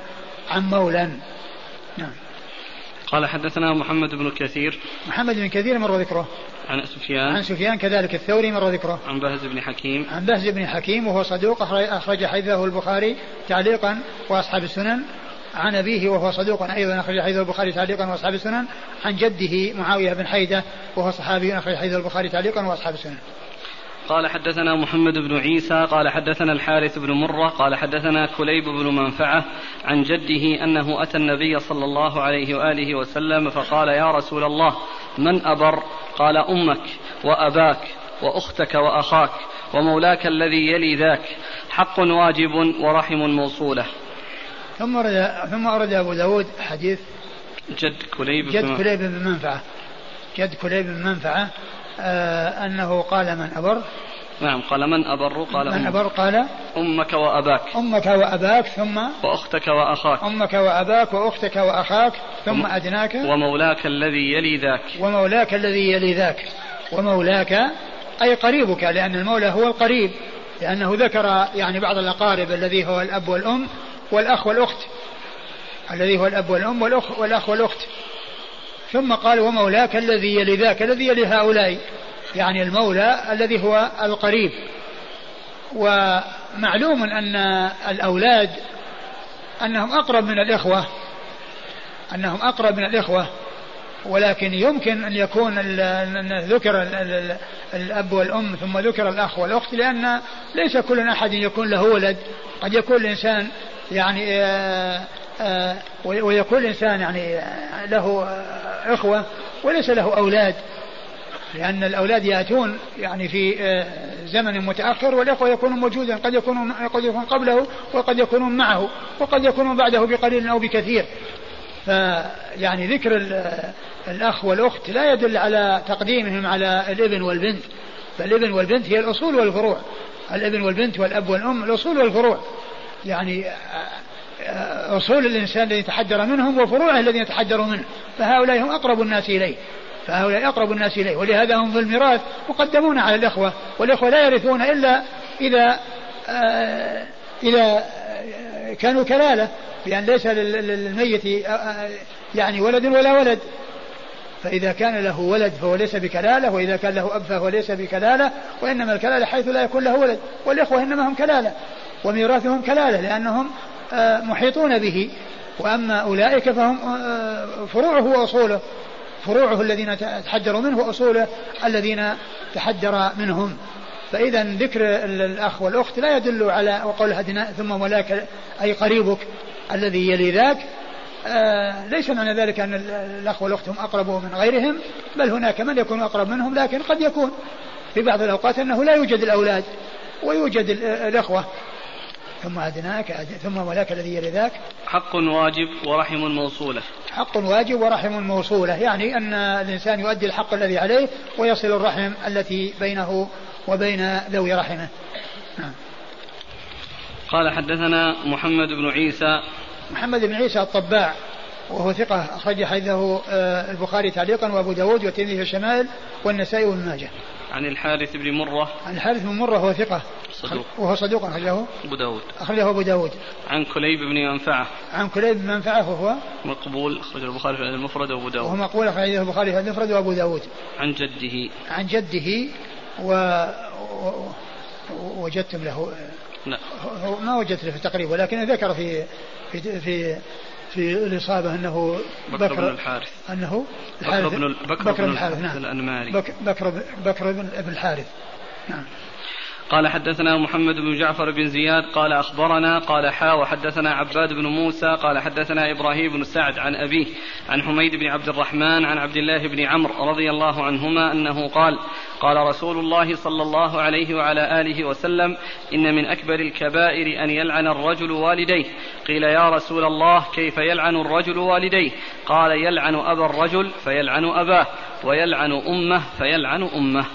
عن مولا نعم. قال حدثنا محمد بن كثير. محمد بن كثير مر ذكره. عن سفيان. عن سفيان كذلك الثوري مر ذكره. عن بهز بن حكيم. عن بهز بن حكيم وهو صدوق أخرج حديثه البخاري تعليقا وأصحاب السنن. عن أبيه وهو صدوق أيضا أخرج حديث البخاري تعليقا وأصحاب السنن. عن جده معاوية بن حيدة وهو صحابي أخرج حديث البخاري تعليقا وأصحاب السنن. قال حدثنا محمد بن عيسى قال حدثنا الحارث بن مرة قال حدثنا كليب بن منفعة عن جده أنه أتى النبي صلى الله عليه وآله وسلم فقال يا رسول الله من أبر؟ قال أمك وأباك وأختك وأخاك ومولاك الذي يلي ذاك. حق واجب ورحم موصولة. ثم ورد ثم ورد أبو داود حديث جد كليب جد كليب بن منفعة جد كليب بن منفعة آه أنه قال من أبر. نعم قال من أبر؟ قال من أبر؟ قال أمك وأباك. أمك وأباك ثم؟ وأختك وأخاك. أمك وأباك وأختك وأخاك ثم أدناك. ومولاك الذي يلي ذاك. ومولاك الذي يلي ذاك. ومولاك أي قريبك لأن المولى هو القريب. لأنه ذكر يعني بعض الأقارب الذي هو الأب والأم والأخ والأخت. الذي هو الأب والأم والأخ والأخ والأخت. ثم قال ومولاك الذي يلي ذاك الذي يلي هؤلاء. يعني المولى الذي هو القريب. ومعلوم أن الأولاد أنهم أقرب من الإخوة أنهم أقرب من الإخوة ولكن يمكن أن يكون ذكر الأب والأم ثم ذكر الأخ والأخت لأن ليس كل أحد يكون له ولد. قد يكون الإنسان يعني آآ آآ ويكون الإنسان يعني له إخوة وليس له أولاد. لأن الأولاد يأتون يعني في زمن متأخر والإخوة يكونون موجودا قد يكونون قد يكون قبله وقد يكونون معه وقد يكونون بعده بقليل أو بكثير. فيعني ذكر الأخ والأخت لا يدل على تقديمهم على الإبن والبنت فالإبن والبنت هي الأصول والفروع. الإبن والبنت والأب والأم الأصول والفروع. يعني أصول الإنسان الذي يتحدر منهم وفروعه الذين يتحدر منه. فهؤلاء هم أقرب الناس إليه. فهؤلاء أقرب الناس إليه ولهذا هم في الميراث مقدمون على الإخوة والإخوة لا يرثون إلا إذا إذا كانوا كلالة بأن ليس للميت يعني ولد ولا ولد. فإذا كان له ولد فهو ليس بكلالة وإذا كان له أب فهو ليس بكلالة وإنما الكلالة حيث لا يكون له ولد. والإخوة إنما هم كلالة وميراثهم كلالة لأنهم محيطون به. وأما أولئك فهم فروعه وأصوله. فروعه الذين تحدروا منه وأصوله الذين تحدر منهم. فإذا ذكر الأخ والأخت لا يدل على وقول هدنا ثم ولاك أي قريبك الذي يلي ذاك. آه ليس معنى ذلك أن الأخ والأخت هم أقرب من غيرهم بل هناك من يكون أقرب منهم لكن قد يكون. في بعض الأوقات أنه لا يوجد الأولاد ويوجد الإخوة. ثم أدناك ثم ولاك الذي يلي ذاك حق واجب ورحم موصولة حق واجب ورحم موصولة يعني أن الإنسان يؤدي الحق الذي عليه ويصل الرحم التي بينه وبين ذوي رحمه نعم. قال حدثنا محمد بن عيسى محمد بن عيسى الطباع وهو ثقة أخرج حديثه آه، البخاري تعليقا وأبو داود والترمذي في الشمال والنسائي وابن ماجه. عن الحارث بن مرة. عن الحارث بن مرة هو ثقة. صدوق. وهو صدوق أخرجه. أبو داود. أخرجه أبو داود. عن كليب بن منفعة عن كليب بن منفعة وهو مقبول أخرج البخاري في المفرد وأبو داود. وهو مقبول أخرجه البخاري في المفرد وأبو داود. عن جده. عن جده و... و... وجدتم له لا. ما وجدت له في التقريب ولكن ذكر في في في في الإصابة أنه بكر, بن الحارث. أنه الحارث. بكر بن بكر, بكر بن الحارث نعم. بكر, بكر بن الحارث. نعم. قال حدثنا محمد بن جعفر بن زياد قال أخبرنا قال حا وحدثنا عباد بن موسى قال حدثنا إبراهيم بن سعد عن أبيه عن حميد بن عبد الرحمن عن عبد الله بن عمرو رضي الله عنهما أنه قال قال رسول الله صلى الله عليه وعلى آله وسلم إن من أكبر الكبائر أن يلعن الرجل والديه. قيل يا رسول الله كيف يلعن الرجل والديه؟ قال يلعن أبا الرجل فيلعن أباه ويلعن أمه فيلعن أمه.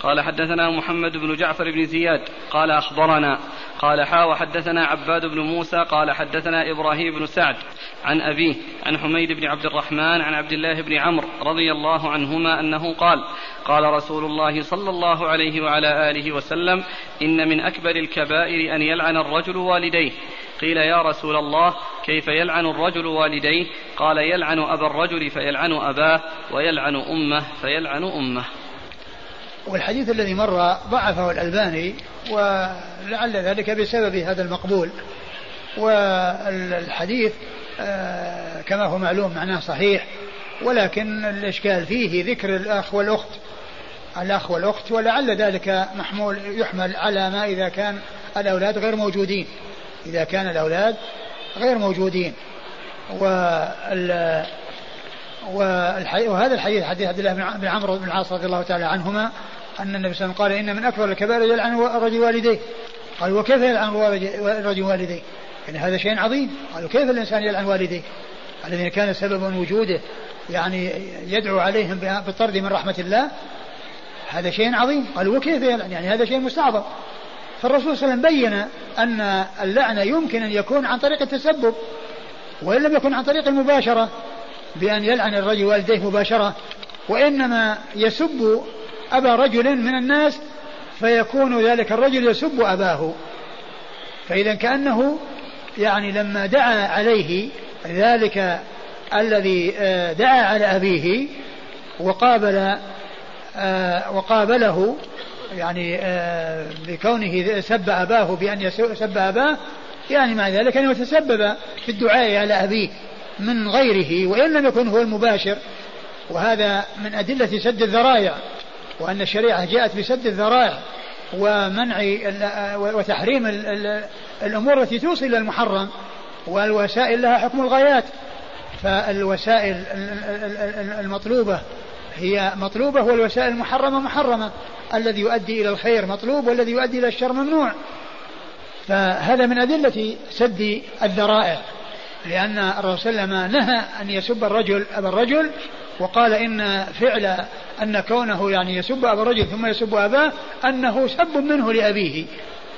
قال حدثنا محمد بن جعفر بن زياد قال أخبرنا. قال حا وحدثنا عباد بن موسى قال حدثنا إبراهيم بن سعد عن أبيه عن حميد بن عبد الرحمن عن عبد الله بن عمرو رضي الله عنهما أنه قال قال رسول الله صلى الله عليه وعلى آله وسلم إن من أكبر الكبائر أن يلعن الرجل والديه. قيل يا رسول الله كيف يلعن الرجل والديه؟ قال يلعن أبا الرجل فيلعن أباه ويلعن أمه فيلعن أمه. والحديث الذي مر ضعفه الألباني ولعل ذلك بسبب هذا المقبول. والحديث آه، كما هو معلوم معناه صحيح ولكن الإشكال فيه ذكر الأخ والأخت. الأخ والأخت ولعل ذلك محمول يحمل على ما إذا كان الأولاد غير موجودين. إذا كان الأولاد غير موجودين. وال وهذا الحديث حديث عبد الله بن عمرو بن العاص رضي الله تعالى عنهما أن النبي صلى الله عليه وسلم قال إن من أكبر الكبائر يلعن الرجل والديه. قال وكيف يلعن الرجل والديه؟ يعني هذا شيء عظيم. قالوا كيف الإنسان يلعن والديه؟ الذين كان سبب وجوده يعني يدعو عليهم بالطرد من رحمة الله هذا شيء عظيم. قالوا وكيف يلعن؟ يعني هذا شيء مستعظم. فالرسول صلى الله عليه وسلم بين أن اللعنة يمكن أن يكون عن طريق التسبب وإن لم يكن عن طريق المباشرة بأن يلعن الرجل والديه مباشرة وإنما يسب أبا رجل من الناس فيكون ذلك الرجل يسب أباه. فإذا كأنه يعني لما دعا عليه ذلك الذي آه، دعا على أبيه وقابل آه، وقابله يعني آه، بكونه سب أباه بأن سب أباه يعني مع ذلك أنه تسبب في الدعاء على أبيه من غيره وإن لم يكن هو المباشر. وهذا من أدلة سد الذرائع. وأن الشريعة جاءت بسد الذرائع ومنع وتحريم الأمور التي توصل إلى المحرم والوسائل لها حكم الغايات. فالوسائل المطلوبة هي مطلوبة والوسائل المحرمة محرمة. الذي يؤدي إلى الخير مطلوب والذي يؤدي إلى الشر ممنوع. فهذا من أدلة سد الذرائع لأن الرسول صلى الله عليه وسلم نهى أن يسب الرجل أبا الرجل وقال إن فعل أن كونه يعني يسب أبا الرجل ثم يسب أباه أنه سب منه لأبيه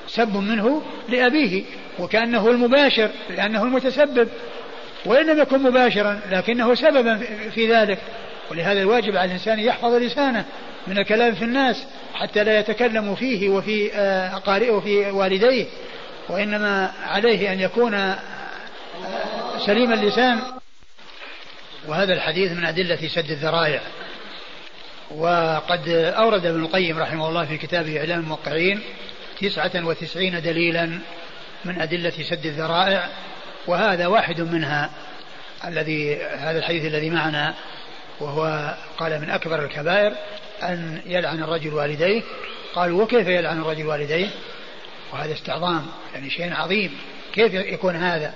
سب منه لأبيه وكأنه المباشر لأنه المتسبب وإن لم يكن مباشرا لكنه سببا في ذلك. ولهذا الواجب على الإنسان يحفظ لسانه من الكلام في الناس حتى لا يتكلم فيه وفي آه، أقارئه وفي والديه وإنما عليه أن يكون آه، سليم اللسان. وهذا الحديث من أدلة سد الذرائع. وقد أورد ابن القيم رحمه الله في كتابه إعلام الموقعين تسعة وتسعين دليلا من أدلة سد الذرائع وهذا واحد منها الذي هذا الحديث الذي معنا وهو قال من أكبر الكبائر أن يلعن الرجل والديه. قالوا وكيف يلعن الرجل والديه؟ وهذا استعظام يعني شيء عظيم. كيف يكون هذا؟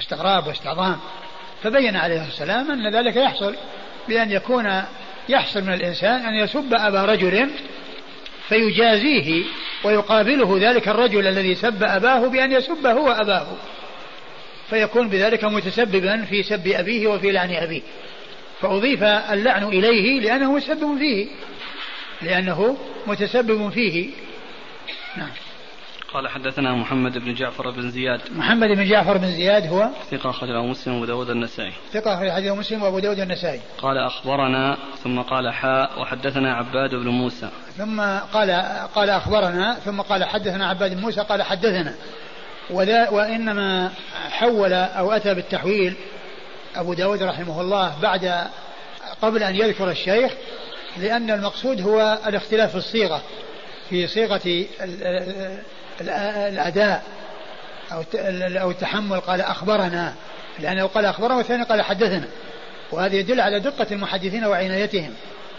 استغراب واستعظام. فبين عليه الصلاة والسلام أن ذلك يحصل بأن يكون يحصل من الإنسان أن يسب أبا رجل فيجازيه ويقابله ذلك الرجل الذي سب أباه بأن يسب هو أباه فيكون بذلك متسببا في سب أبيه وفي لعن أبيه. فأضيف اللعن إليه لأنه مسبب فيه لأنه متسبب فيه. نعم. قال حدثنا محمد بن جعفر بن زياد. محمد بن جعفر بن زياد هو ثقة أخرجه مسلم وأبو داود النسائي ثقة أخرجه مسلم وأبو داود النسائي قال أخبرنا ثم قال حاء وحدثنا عباد بن موسى. ثم قال قال أخبرنا ثم قال حدثنا عباد بن موسى قال حدثنا. وذا وإنما حول أو أتى بالتحويل أبو داود رحمه الله بعد قبل أن يذكر الشيخ لأن المقصود هو الاختلاف في الصيغة في صيغة الأداء أو أو التحمل قال أخبرنا لأنه قال أخبرنا والثاني قال حدثنا. وهذا يدل على دقة المحدثين وعنايتهم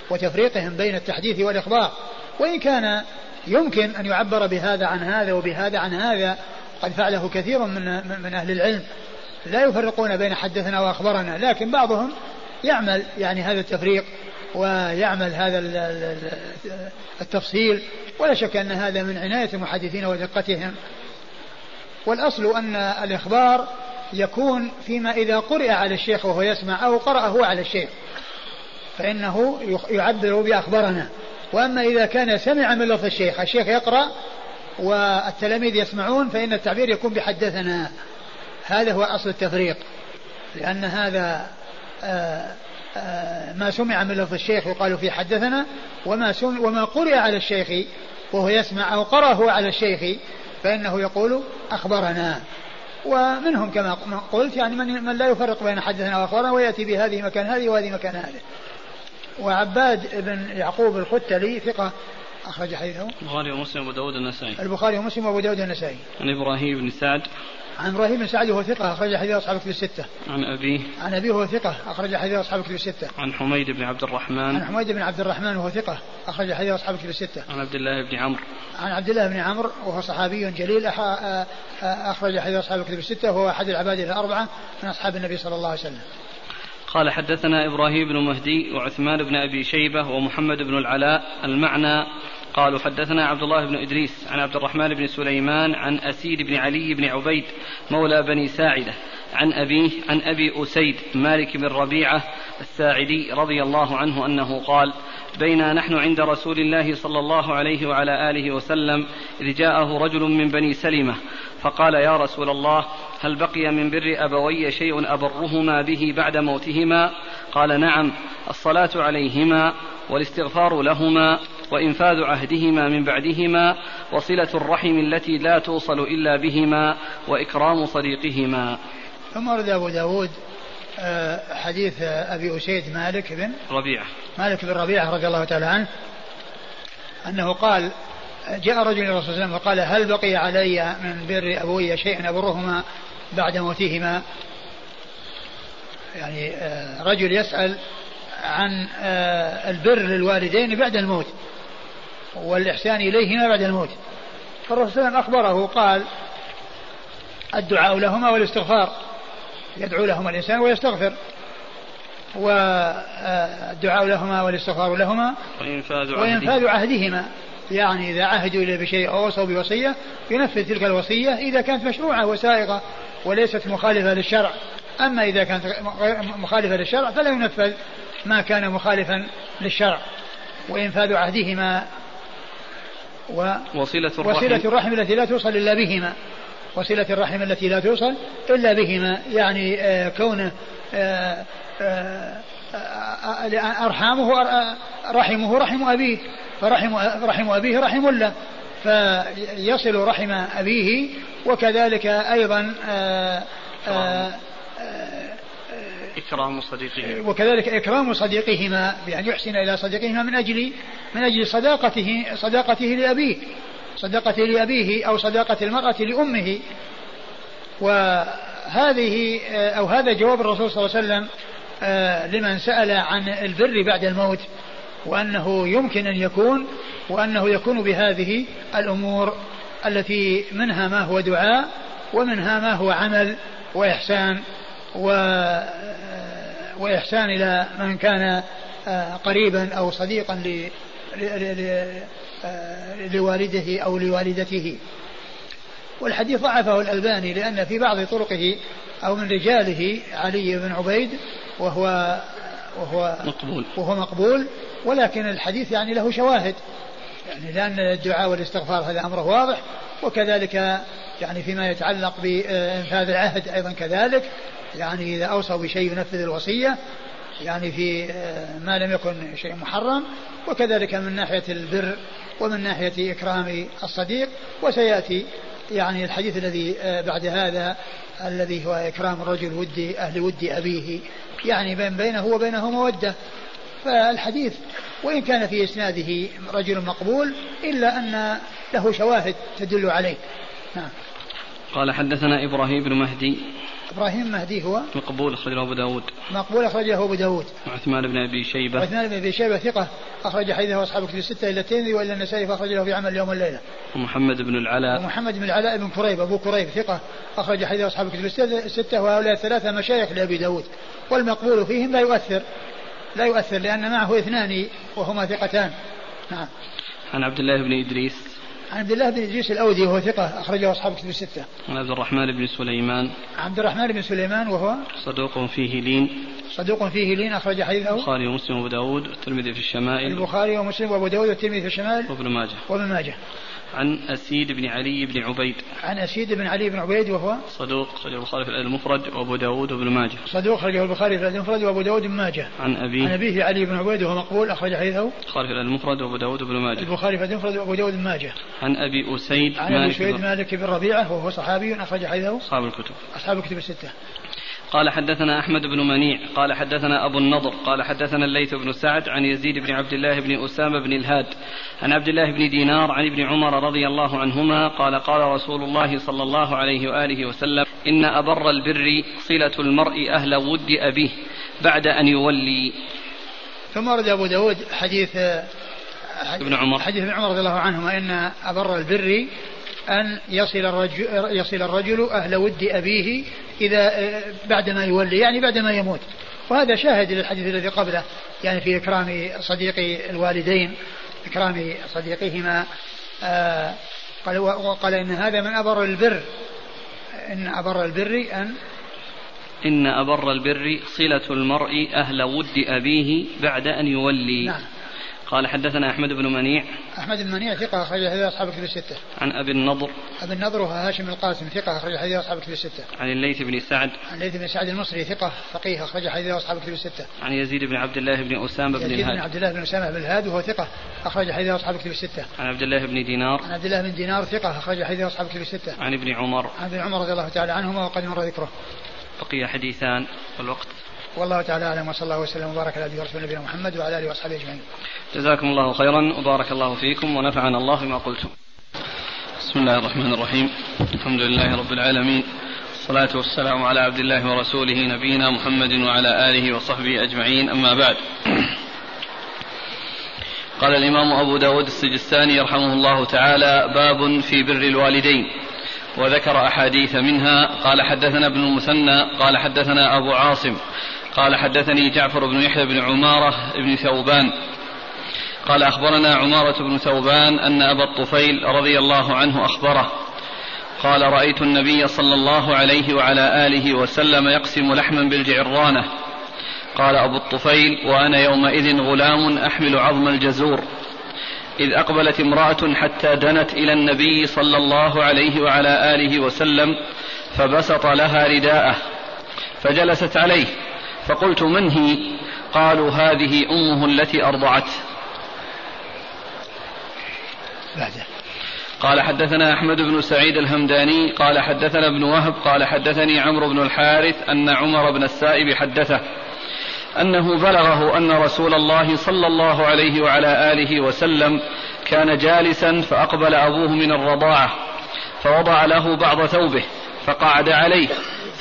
وتفريقهم بين التحديث والإخبار. وإن كان يمكن أن يعبر بهذا عن هذا وبهذا عن هذا قد فعله كثير من من أهل العلم. لا يفرقون بين حدثنا وأخبرنا لكن بعضهم يعمل يعني هذا التفريق ويعمل هذا التفصيل. ولا شك أن هذا من عناية المحدثين ودقتهم. والأصل أن الإخبار يكون فيما إذا قرئ على الشيخ وهو يسمع أو قرأ هو على الشيخ فإنه يعبر بأخبرنا وأما إذا كان سمع من لفظ الشيخ الشيخ يقرأ والتلاميذ يسمعون فإن التعبير يكون بحدثنا. هذا هو أصل التفريق لأن هذا آه، ما سمع من لفظ الشيخ يقال في حدثنا وما وما قرئ على الشيخ وهو يسمع أو قرأه على الشيخ فإنه يقول أخبرنا. ومنهم كما قلت يعني من, من لا يفرق بين حدثنا وأخبرنا ويأتي بهذه مكان هذه وهذه مكان هذه. وعباد بن يعقوب الختلي ثقة أخرج حديثه. البخاري ومسلم وأبو داود النسائي البخاري ومسلم وأبو داود النسائي عن إبراهيم بن سعد عن إبراهيم بن سعد وهو ثقة أخرج حديث أصحاب كتب الستة. عن أبيه. عن أبيه وهو ثقة أخرج حديث أصحاب كتب الستة. عن حميد بن عبد الرحمن. عن حميد بن عبد الرحمن وهو ثقة أخرج حديث أصحاب كتب الستة. عن عبد الله بن عمرو. عن عبد الله بن عمرو وهو صحابي جليل أخرج حديث أصحاب كتب الستة وهو أحد العباد الأربعة من أصحاب النبي صلى الله عليه وسلم. قال حدثنا إبراهيم بن مهدي وعثمان بن أبي شيبة ومحمد بن العلاء المعنى قالوا حدثنا عبد الله بن إدريس عن عبد الرحمن بن سليمان عن أسيد بن علي بن عبيد مولى بني ساعدة عن أبيه عن أبي أسيد مالك بن ربيعة الساعدي رضي الله عنه أنه قال بينا نحن عند رسول الله صلى الله عليه وعلى آله وسلم إذ جاءه رجل من بني سلمة فقال يا رسول الله هل بقي من بر أبوي شيء أبرهما به بعد موتهما؟ قال نعم الصلاة عليهما والاستغفار لهما. وإنفاذ عهدهما من بعدهما وصلة الرحم التي لا توصل إلا بهما وإكرام صديقهما. ثم ورد أبو داود آه، حديث أبي أسيد مالك بن ربيعة. مالك بن ربيعة رضي الله تعالى عنه أنه قال جاء رجل إلى الرسول صلى الله عليه وسلم وقال هل بقي علي من بر أبوي شيء أبرهما بعد موتهما؟ يعني آه، رجل يسأل عن آه، البر للوالدين بعد الموت. والإحسان إليهما بعد الموت. فالرسول صلى الله عليه وسلم أخبره قال الدعاء لهما والاستغفار. يدعو لهما الإنسان ويستغفر. والدعاء لهما والاستغفار لهما وإنفاذ, وإنفاذ عهدهما. يعني إذا عهدوا إلى بشيء أو وصوا بوصية ينفذ تلك الوصية إذا كانت مشروعة وسائغة وليست مخالفة للشرع. أما إذا كانت مخالفة للشرع فلا ينفذ ما كان مخالفا للشرع. وإنفاذ عهدهما و وصلة الرحم. وصلة الرحم التي لا توصل إلا بهما. وصلة الرحم التي لا توصل إلا بهما. يعني آه كونه آه آه, أرحامه رحمه رحم أبيه. فرحم رحم أبيه رحم له. فيصل رحم أبيه وكذلك أيضا إكرام صديقهما. وكذلك إكرام صديقهما بأن يحسن إلى صديقهما من أجل من أجل صداقته صداقته لأبيه صداقته لأبيه أو صداقة المرأة لأمه. وهذه أو هذا جواب الرسول صلى الله عليه وسلم آه، لمن سأل عن البر بعد الموت وأنه يمكن أن يكون وأنه يكون بهذه الأمور التي منها ما هو دعاء ومنها ما هو عمل وإحسان. و وإحسان إلى من كان آه، قريبا أو صديقا آه، لوالده أو لوالدته. والحديث ضعفه الألباني لأن في بعض طرقه أو من رجاله علي بن عبيد وهو وهو مقبول. وهو مقبول ولكن الحديث يعني له شواهد. يعني لأن الدعاء والاستغفار هذا أمره واضح وكذلك يعني فيما يتعلق بإنفاذ العهد أيضا كذلك. يعني إذا أوصى بشيء ينفذ الوصية يعني في آه، ما لم يكن شيء محرم وكذلك من ناحية البر ومن ناحية إكرام الصديق وسيأتي يعني الحديث الذي آه، بعد هذا الذي هو إكرام الرجل ود أهل ود أبيه يعني بين بينه وبينه مودة. فالحديث وإن كان في إسناده رجل مقبول إلا أن له شواهد تدل عليه. نعم. قال حدثنا إبراهيم بن مهدي إبراهيم مهدي هو؟ مقبول أخرجه أبو داود. مقبول أخرجه أبو داود. وعثمان بن أبي شيبة. وعثمان بن أبي شيبة ثقة أخرج حديثه أصحاب كتب الستة إلا الترمذي وإلا النسائي فأخرج له في عمل اليوم والليلة ومحمد بن العلاء. ومحمد بن العلاء بن كريب أبو كريب ثقة أخرج حديثه أصحاب كتب الستة وهؤلاء الثلاثة مشايخ لأبي داود. والمقبول فيهم لا يؤثر لا يؤثر لأن معه اثنان وهما ثقتان. نعم. عن عبد الله بن إدريس. عن عبد الله بن إدريس الأودي وهو ثقة أخرجه أصحاب كتب الستة. عن عبد الرحمن بن سليمان. عبد الرحمن بن سليمان وهو صدوق فيه لين. صدوق فيه لين أخرج حديثه. البخاري ومسلم وأبو داود والترمذي في الشمائل. البخاري ومسلم وأبو داود والترمذي في الشمائل. وابن ماجه. وابن ماجه. عن أسيد بن علي بن عبيد. عن أسيد بن علي بن عبيد وهو صدوق خرجه البخاري في الأدب المفرد وأبو داود وابن ماجه. صدوق خرجه البخاري في الأدب المفرد وأبو داود وابن ماجه. عن أبيه. عن أبيه علي بن عبيد وهو مقبول أخرج حديثه. البخاري في الأدب المفرد وأبو داود وابن ماجه. البخاري في الأدب المفرد وأبو داود وابن ماجه. عن أبي أسيد عن أبي أسيد مالك بن ربيعة وهو صحابي أخرج حديثه. أصحاب الكتب. أصحاب الكتب الستة. قال حدثنا أحمد بن منيع قال حدثنا أبو النضر قال حدثنا الليث بن سعد عن يزيد بن عبد الله بن أسامة بن الهاد عن عبد الله بن دينار عن ابن عمر رضي الله عنهما قال قال رسول الله صلى الله عليه وآله وسلم إن أبر البر صلة المرء أهل ود أبيه بعد أن يولي. ثم ورد أبو داود حديث ابن عمر. حديث ابن عمر رضي الله عنهما إن أبر البر أن يصل الرجل, يصل الرجل أهل ود أبيه إذا بعدما يولي يعني بعدما يموت. وهذا شاهد للحديث الذي قبله يعني في إكرام صديق الوالدين إكرام صديقهما آه قال وقال إن هذا من أبر البر. إن أبر البر أن إن أبر البر صلة المرء أهل ود أبيه بعد أن يولي. نعم. قال حدثنا أحمد بن منيع. أحمد بن منيع ثقة أخرج حديث أصحاب الكتب الستة. عن أبي النضر. أبي النضر وهو هاشم القاسم ثقة أخرج حديث أصحاب الكتب الستة. عن الليث بن سعد. عن الليث بن سعد المصري ثقة فقيه أخرج حديث أصحاب الكتب الستة. عن يزيد بن عبد الله بن أسامة بن الهاد يزيد بن عبد الله بن أسامة بن الهاد وهو ثقة أخرج حديث أصحاب الكتب الستة. عن عبد الله بن دينار. عن عبد الله بن دينار ثقة أخرج حديث أصحاب الكتب الستة. عن ابن عمر. عن ابن عمر رضي الله تعالى عنهما وقد مر ذكره. بقي حديثان. والوقت والله تعالى أعلم وصلى الله وسلم وبارك على رسول نبينا محمد وعلى آله وأصحابه أجمعين. جزاكم الله خيرا وبارك الله فيكم ونفعنا الله بما قلتم. بسم الله الرحمن الرحيم. الحمد لله رب العالمين. والصلاة والسلام على عبد الله ورسوله نبينا محمد وعلى آله وصحبه أجمعين أما بعد قال الإمام أبو داود السجستاني رحمه الله تعالى باب في بر الوالدين وذكر أحاديث منها قال حدثنا ابن المثنى قال حدثنا أبو عاصم قال حدثني جعفر بن يحيى بن عمارة بن ثوبان. قال أخبرنا عمارة بن ثوبان أن أبا الطفيل رضي الله عنه أخبره. قال رأيت النبي صلى الله عليه وعلى آله وسلم يقسم لحما بالجعرانة. قال أبو الطفيل وأنا يومئذ غلام أحمل عظم الجزور. إذ أقبلت امرأة حتى دنت إلى النبي صلى الله عليه وعلى آله وسلم فبسط لها رداءه فجلست عليه. فقلت من هي؟ قالوا هذه أمه التي أرضعته قال حدثنا أحمد بن سعيد الهمداني قال حدثنا ابن وهب قال حدثني عمرو بن الحارث أن عمر بن السائب حدثه أنه بلغه أن رسول الله صلى الله عليه وعلى آله وسلم كان جالسا فأقبل أبوه من الرضاعة فوضع له بعض ثوبه فقعد عليه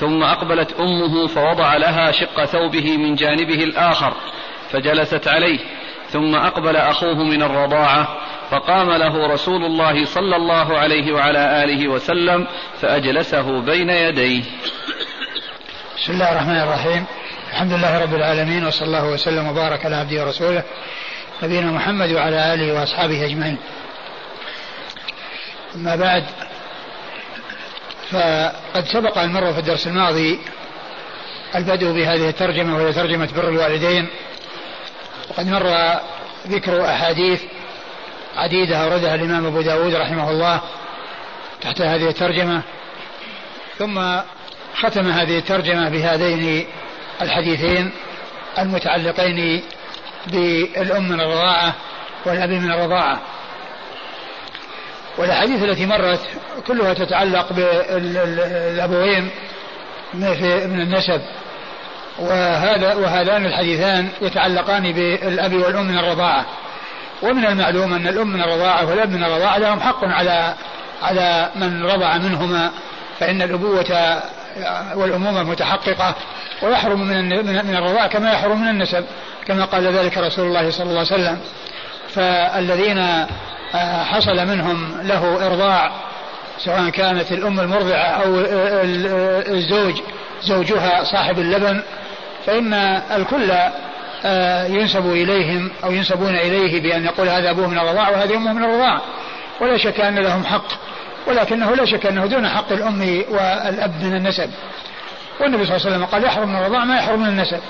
ثم أقبلت أمه فوضع لها شق ثوبه من جانبه الآخر فجلست عليه ثم أقبل أخوه من الرضاعة فقام له رسول الله صلى الله عليه وعلى آله وسلم فأجلسه بين يديه. بسم الله الرحمن الرحيم. الحمد لله رب العالمين وصلى الله وسلم وبارك على عبده ورسوله نبينا محمد وعلى آله وأصحابه أجمعين. أما بعد فقد سبق المرة في الدرس الماضي البدء بهذه الترجمة وهي ترجمة بر الوالدين. وقد مر ذكر أحاديث عديدة أوردها الإمام أبو داود رحمه الله تحت هذه الترجمة. ثم ختم هذه الترجمة بهذين الحديثين المتعلقين بالأم من الرضاعة والأب من الرضاعة. والأحاديث التي مرت كلها تتعلق بالأبوين من النسب. وهذا وهذان الحديثان يتعلقان بالأب والأم من الرضاعة. ومن المعلوم أن الأم من الرضاعة والأب من الرضاعة لهم حق على على من رضع منهما فإن الأبوة والأمومة متحققة ويحرم من من الرضاعة كما يحرم من النسب كما قال ذلك رسول الله صلى الله عليه وسلم. فالذين حصل منهم له إرضاع سواء كانت الأم المرضعة أو الزوج زوجها صاحب اللبن فإن الكل آه، ينسب إليهم أو ينسبون إليه بأن يقول هذا أبوه من الرضاعة وهذه أمه من الرضاعة ولا شك أن لهم حق ولكنه لا شك أنه دون حق الأم والأب من النسب. والنبي صلى الله عليه وسلم قال يحرم من الرضاعة ما يحرم من النسب.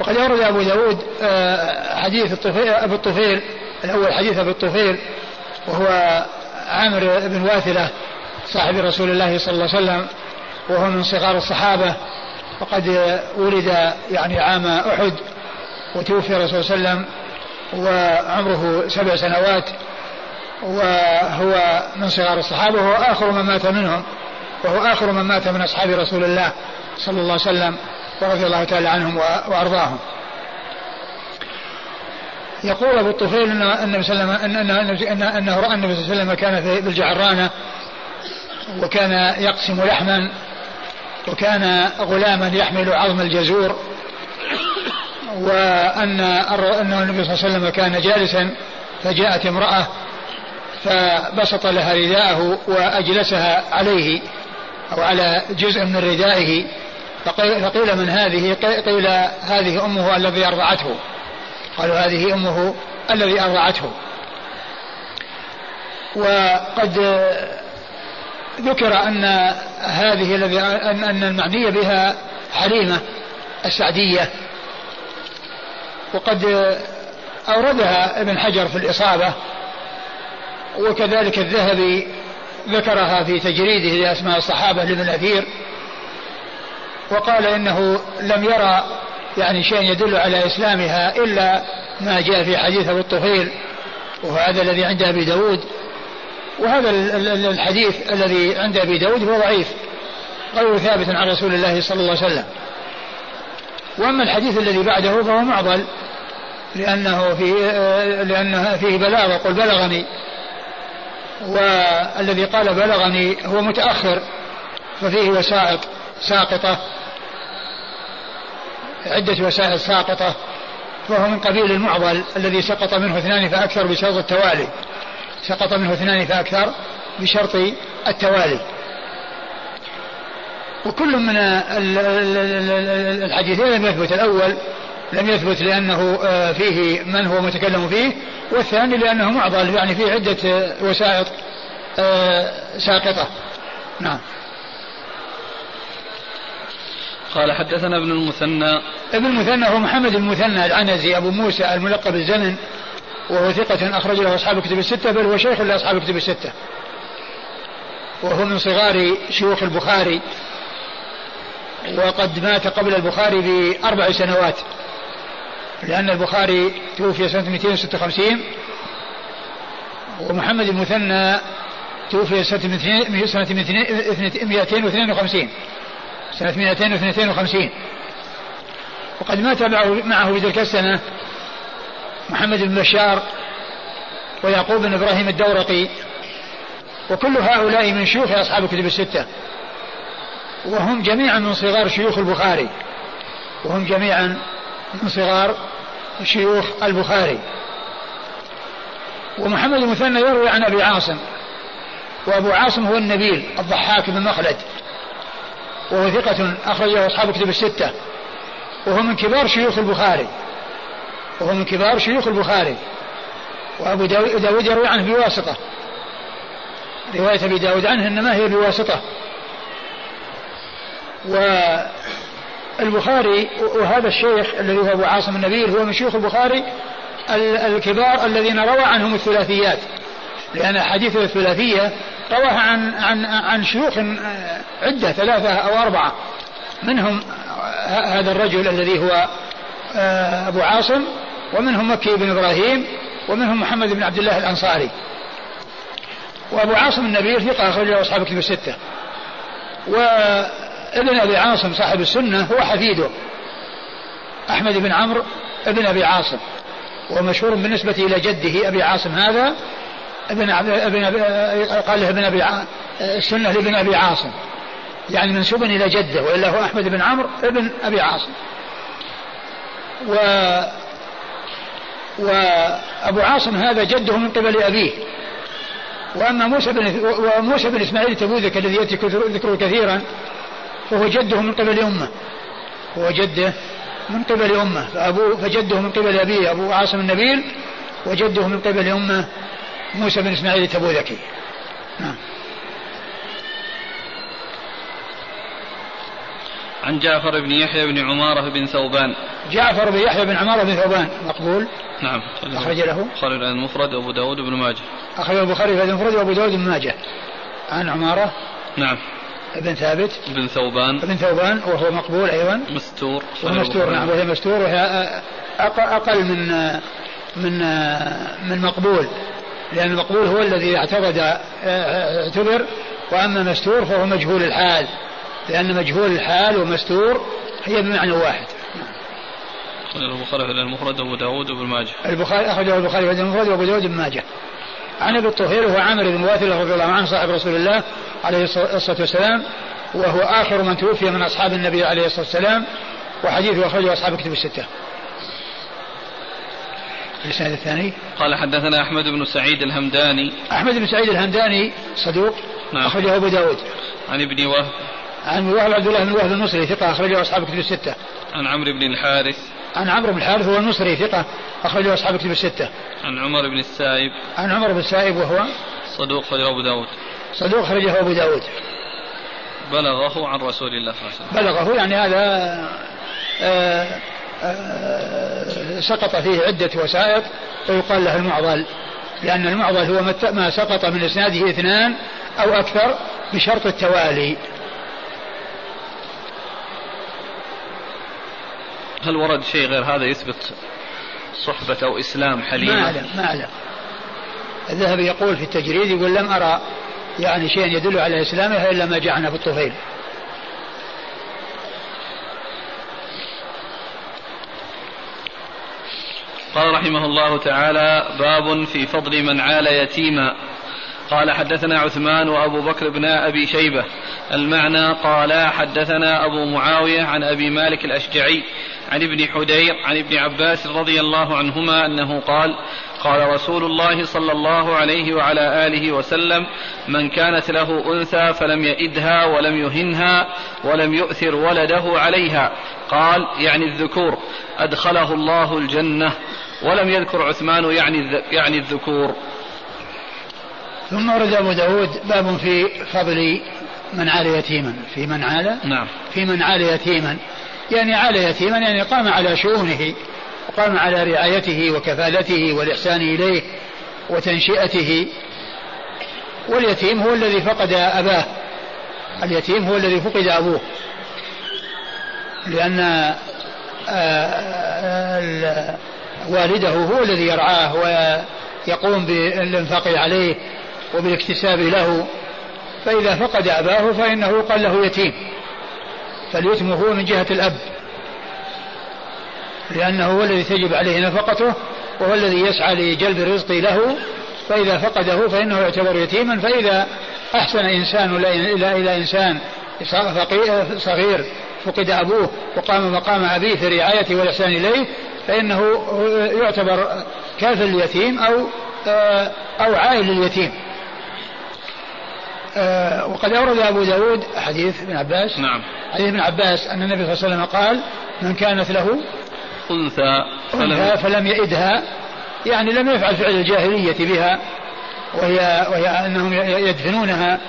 وقد أورد أبو داود آه، حديث الطفيل أبو الطفيل الأول حديث أبو الطفيل وهو عامر بن واثلة صاحب رسول الله صلى الله عليه وسلم وهو من صغار الصحابة وقد ولد يعني عام أحد وتوفي الرسول صلى الله عليه وسلم وعمره سبع سنوات وهو من صغار الصحابة وهو آخر من مات منهم وهو آخر من مات من أصحاب رسول الله صلى الله عليه وسلم ورضي الله تعالى عنهم وأرضاهم. يقول أبو الطفيل أن النبي صلى الله عليه وسلم أنه رأى النبي صلى الله عليه وسلم كان في بالجعرانة وكان يقسم لحما وكان غلاما يحمل عظم الجزور وأن أن النبي صلى الله عليه وسلم كان جالسا فجاءت امرأة فبسط لها رداءه وأجلسها عليه أو على جزء من ردائه فقيل من هذه قيل هذه أمه الذي أرضعته. قالوا هذه أمه الذي أرضعته. وقد ذكر أن هذه أن المعنية بها حليمة السعدية. وقد أوردها ابن حجر في الإصابة. وكذلك الذهبي ذكرها في تجريده لأسماء الصحابة لابن أثير. وقال إنه لم يرى يعني شيء يدل على إسلامها إلا ما جاء في حديث أبو الطفيل وهذا الذي عند أبي داود وهذا الحديث الذي عند أبي داود هو ضعيف غير ثابت عن رسول الله صلى الله عليه وسلم. وأما الحديث الذي بعده فهو معضل لأنه فيه لأنه فيه بلاغة قل بلغني والذي قال بلغني هو متأخر ففيه وسائط ساقطة عدة وسائل ساقطة فهو من قبيل المعضل الذي سقط منه اثنان فأكثر بشرط التوالي. سقط منه اثنان فأكثر بشرط التوالي. وكل من الحديثين لم يثبت الأول لم يثبت لأنه آه، فيه من هو متكلم فيه والثاني لأنه معضل يعني فيه عدة وسائط آه، ساقطة. نعم. قال حدثنا ابن المثنى. ابن المثنى هو محمد المثنى العنزي أبو موسى الملقب الزمن وهو ثقة أخرج له أصحاب كتب الستة بل هو شيخ لأصحاب كتب الستة. وهو من صغار شيوخ البخاري وقد مات قبل البخاري بأربع سنوات لأن البخاري توفي سنة 256 ومحمد المثنى توفي سنة 252 سنة 252 وقد مات معه في تلك السنة محمد بن بشار ويعقوب بن إبراهيم الدورقي. وكل هؤلاء من شيوخ أصحاب الكتب الستة. وهم جميعا من صغار شيوخ البخاري. وهم جميعا من صغار شيوخ البخاري. ومحمد المثنى يروي عن أبي عاصم. وأبو عاصم هو النبيل الضحاك بن مخلد. وهو ثقة أخرجه أصحاب كتب الستة. وهو من كبار شيوخ البخاري. وهو من كبار شيوخ البخاري. وأبو داود يروي عنه بواسطة. رواية أبي داود عنه إنما هي بواسطة. والبخاري وهذا الشيخ الذي هو أبو عاصم النبيل هو من شيوخ البخاري الكبار الذين روى عنهم الثلاثيات. لأن حديث الثلاثية رواها عن عن عن شيوخ عدة ثلاثة أو أربعة. منهم هذا الرجل الذي هو آه، أبو عاصم ومنهم مكي بن إبراهيم ومنهم محمد بن عبد الله الأنصاري. وأبو عاصم النبيل ثقة أخرجه أصحاب الكتب الستة. وابن أبي عاصم صاحب السنة هو حفيده أحمد بن عمرو ابن أبي عاصم. ومشهور بالنسبة إلى جده أبي عاصم هذا ابن ابن قال له ابن أبي السنة لابن أبي عاصم. يعني منسوب إلى جدة وإلا هو أحمد بن عمرو ابن أبي عاصم. و وأبو عاصم هذا جده من قبل أبيه. وأما موسى بن وموسى بن إسماعيل تبوذك الذي يأتي ذكره كثيرا فهو جده من قبل أمة. هو جده من قبل أمة. فابوه فجده من قبل أبيه أبو عاصم النبيل وجده من قبل أمة موسى بن إسماعيل التبوذكي. نعم. عن جعفر بن يحيى بن عمارة بن ثوبان. جعفر بن يحيى بن عمارة بن ثوبان مقبول. نعم. أخرج له. خالد المفرد وأبو داود بن ماجه. أخرج البخاري في المفرد وأبو داود بن ماجه. عن عمارة. نعم. ابن ثابت. ابن ثوبان. ابن ثوبان وهو مقبول أيضا. مستور. مستور نعم وهي مستور وهي أقل من من من مقبول. لأن المقبول هو الذي اعتقد آه، اعتبر وأما مستور فهو مجهول الحال لأن مجهول الحال ومستور هي بمعنى واحد. أخرجه البخاري في المفرد وأبو داود وابن ماجه. البخاري أخرجه البخاري في المفرد وأبو داود وابن ماجه. عن أبي الطهير وهو عامر بن واثل رضي الله عنه صاحب رسول الله عليه الصلاة والسلام وهو آخر من توفي من أصحاب النبي عليه الصلاة والسلام وحديثه أخرجه أصحاب كتب الستة. الإسناد الثاني. قال حدثنا أحمد بن سعيد الهمداني. أحمد بن سعيد الهمداني صدوق نعم. أخرجه أبو داود. عن ابن وهب. عن وهب عبد الله بن وهب النصري ثقة أخرجه أصحاب كتب الستة. عن عمرو بن الحارث. عن عمرو بن الحارث هو النصري ثقة أخرجه أصحاب كتب الستة. عن عمر بن السائب. عن عمر بن السائب وهو صدوق أخرجه أبو داود. صدوق أخرجه أبو داود. بلغه عن رسول الله صلى الله عليه وسلم. بلغه يعني هذا آه، سقط فيه عدة وسائط ويقال له المعضل لأن المعضل هو ما سقط من إسناده اثنان أو أكثر بشرط التوالي. هل ورد شيء غير هذا يثبت صحبة أو إسلام حليم؟ ما أعلم ما أعلم. الذهبي يقول في التجريد يقول لم أرى يعني شيء يدل على إسلامه إلا ما جاءنا في الطفيل. قال رحمه الله تعالى باب في فضل من عال يتيما. قال حدثنا عثمان وأبو بكر بن أبي شيبة. المعنى قال حدثنا أبو معاوية عن أبي مالك الأشجعي عن ابن حدير عن ابن عباس رضي الله عنهما أنه قال قال رسول الله صلى الله عليه وعلى آله وسلم من كانت له أنثى فلم يئدها ولم يهنها ولم يؤثر ولده عليها. قال يعني الذكور أدخله الله الجنة. ولم يذكر عثمان يعني يعني الذكور. ثم ورد أبو داود باب في فضل من عال يتيما. في من عال؟ نعم. في من عال يتيما. يعني عال يتيما يعني قام على شؤونه وقام على رعايته وكفالته والإحسان إليه وتنشئته. واليتيم هو الذي فقد أباه. اليتيم هو الذي فقد أبوه. لأن آه، والده هو الذي يرعاه ويقوم بالإنفاق عليه وبالاكتساب له. فإذا فقد أباه فإنه قال له يتيم. فاليتم هو من جهة الأب. لأنه هو الذي تجب عليه نفقته وهو الذي يسعى لجلب الرزق له. فإذا فقده فإنه يعتبر يتيما. فإذا أحسن إنسان إلى إلى إنسان صغير فقد أبوه وقام مقام أبيه في رعايته والإحسان إليه فإنه يعتبر كافل اليتيم أو أو عائل اليتيم. وقد أورد أبو داود حديث ابن عباس. نعم. حديث ابن عباس أن النبي صلى الله عليه وسلم قال من كانت له أنثى فلم, أنثى فلم يئدها يعني لم يفعل فعل الجاهلية بها وهي, وهي أنهم يدفنونها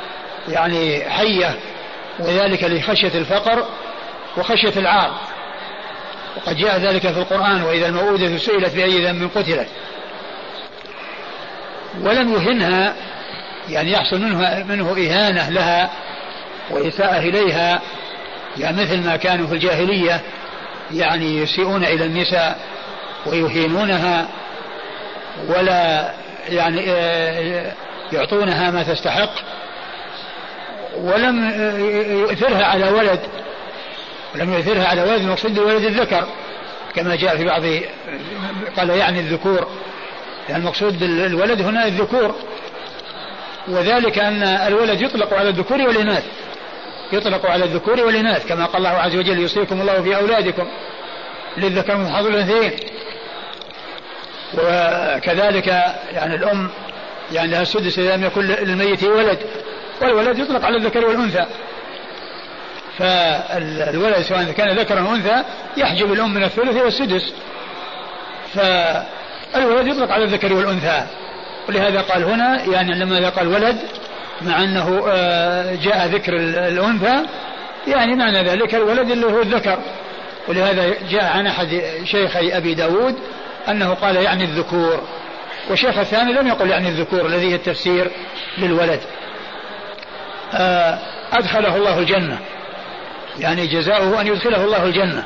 يعني حية وذلك لخشية الفقر وخشية العار. وقد جاء ذلك في القرآن وإذا الموءودة سئلت بأي ذنب قتلت. ولم يهنها يعني يحصل منه منه إهانة لها وإساءة إليها يعني مثل ما كانوا في الجاهلية يعني يسيئون إلى النساء ويهينونها ولا يعني آه، يعطونها ما تستحق. ولم يؤثرها على ولد ولم يؤثرها على ولد المقصود بولد الذكر كما جاء في بعض قال يعني الذكور يعني المقصود بالولد هنا الذكور وذلك أن الولد يطلق على الذكور والإناث يطلق على الذكور والإناث كما قال الله عز وجل يوصيكم الله في أولادكم للذكر من حظ الأنثيين وكذلك يعني الأم يعني لها السدس إذا لم يكن للميت ولد والولد يطلق على الذكر والأنثى. فالولد سواء كان ذكرا أو أنثى يحجب الأم من الثلث والسدس. فالولد يطلق على الذكر والأنثى. ولهذا قال هنا يعني لما قال ولد مع أنه آه، جاء ذكر الأنثى يعني معنى ذلك الولد اللي هو الذكر. ولهذا جاء عن أحد شيخي أبي داود أنه قال يعني الذكور. والشيخ الثاني لم يقل يعني الذكور الذي هي التفسير للولد. آه، أدخله الله الجنة. يعني جزاؤه أن يدخله الله الجنة.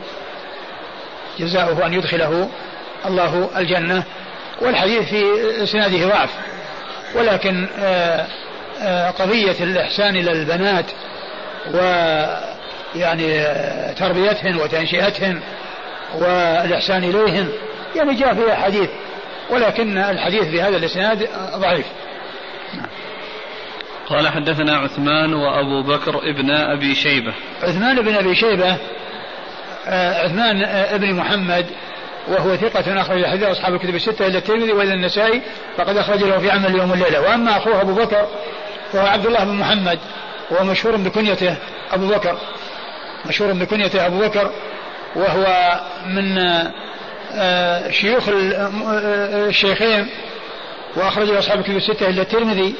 جزاؤه أن يدخله الله الجنة. والحديث في إسناده ضعف. ولكن آه، آه، قضية الإحسان إلى البنات و يعني آه، تربيتهن وتنشئتهن والإحسان إليهن يعني جاء فيها حديث. ولكن الحديث بهذا الإسناد ضعيف. قال حدثنا عثمان وأبو بكر ابن أبي شيبة. عثمان بن أبي شيبة عثمان ابن محمد وهو ثقة أخرج حديث أصحاب الكتب الستة إلا الترمذي وإلى النسائي فقد أخرج له في عمل يوم الليلة. وأما أخوه أبو بكر فهو عبد الله بن محمد وهو مشهور بكنيته أبو بكر. مشهور بكنيته أبو بكر وهو من آه، شيوخ آه، الشيخين وأخرج أصحاب الكتب الستة إلا الترمذي.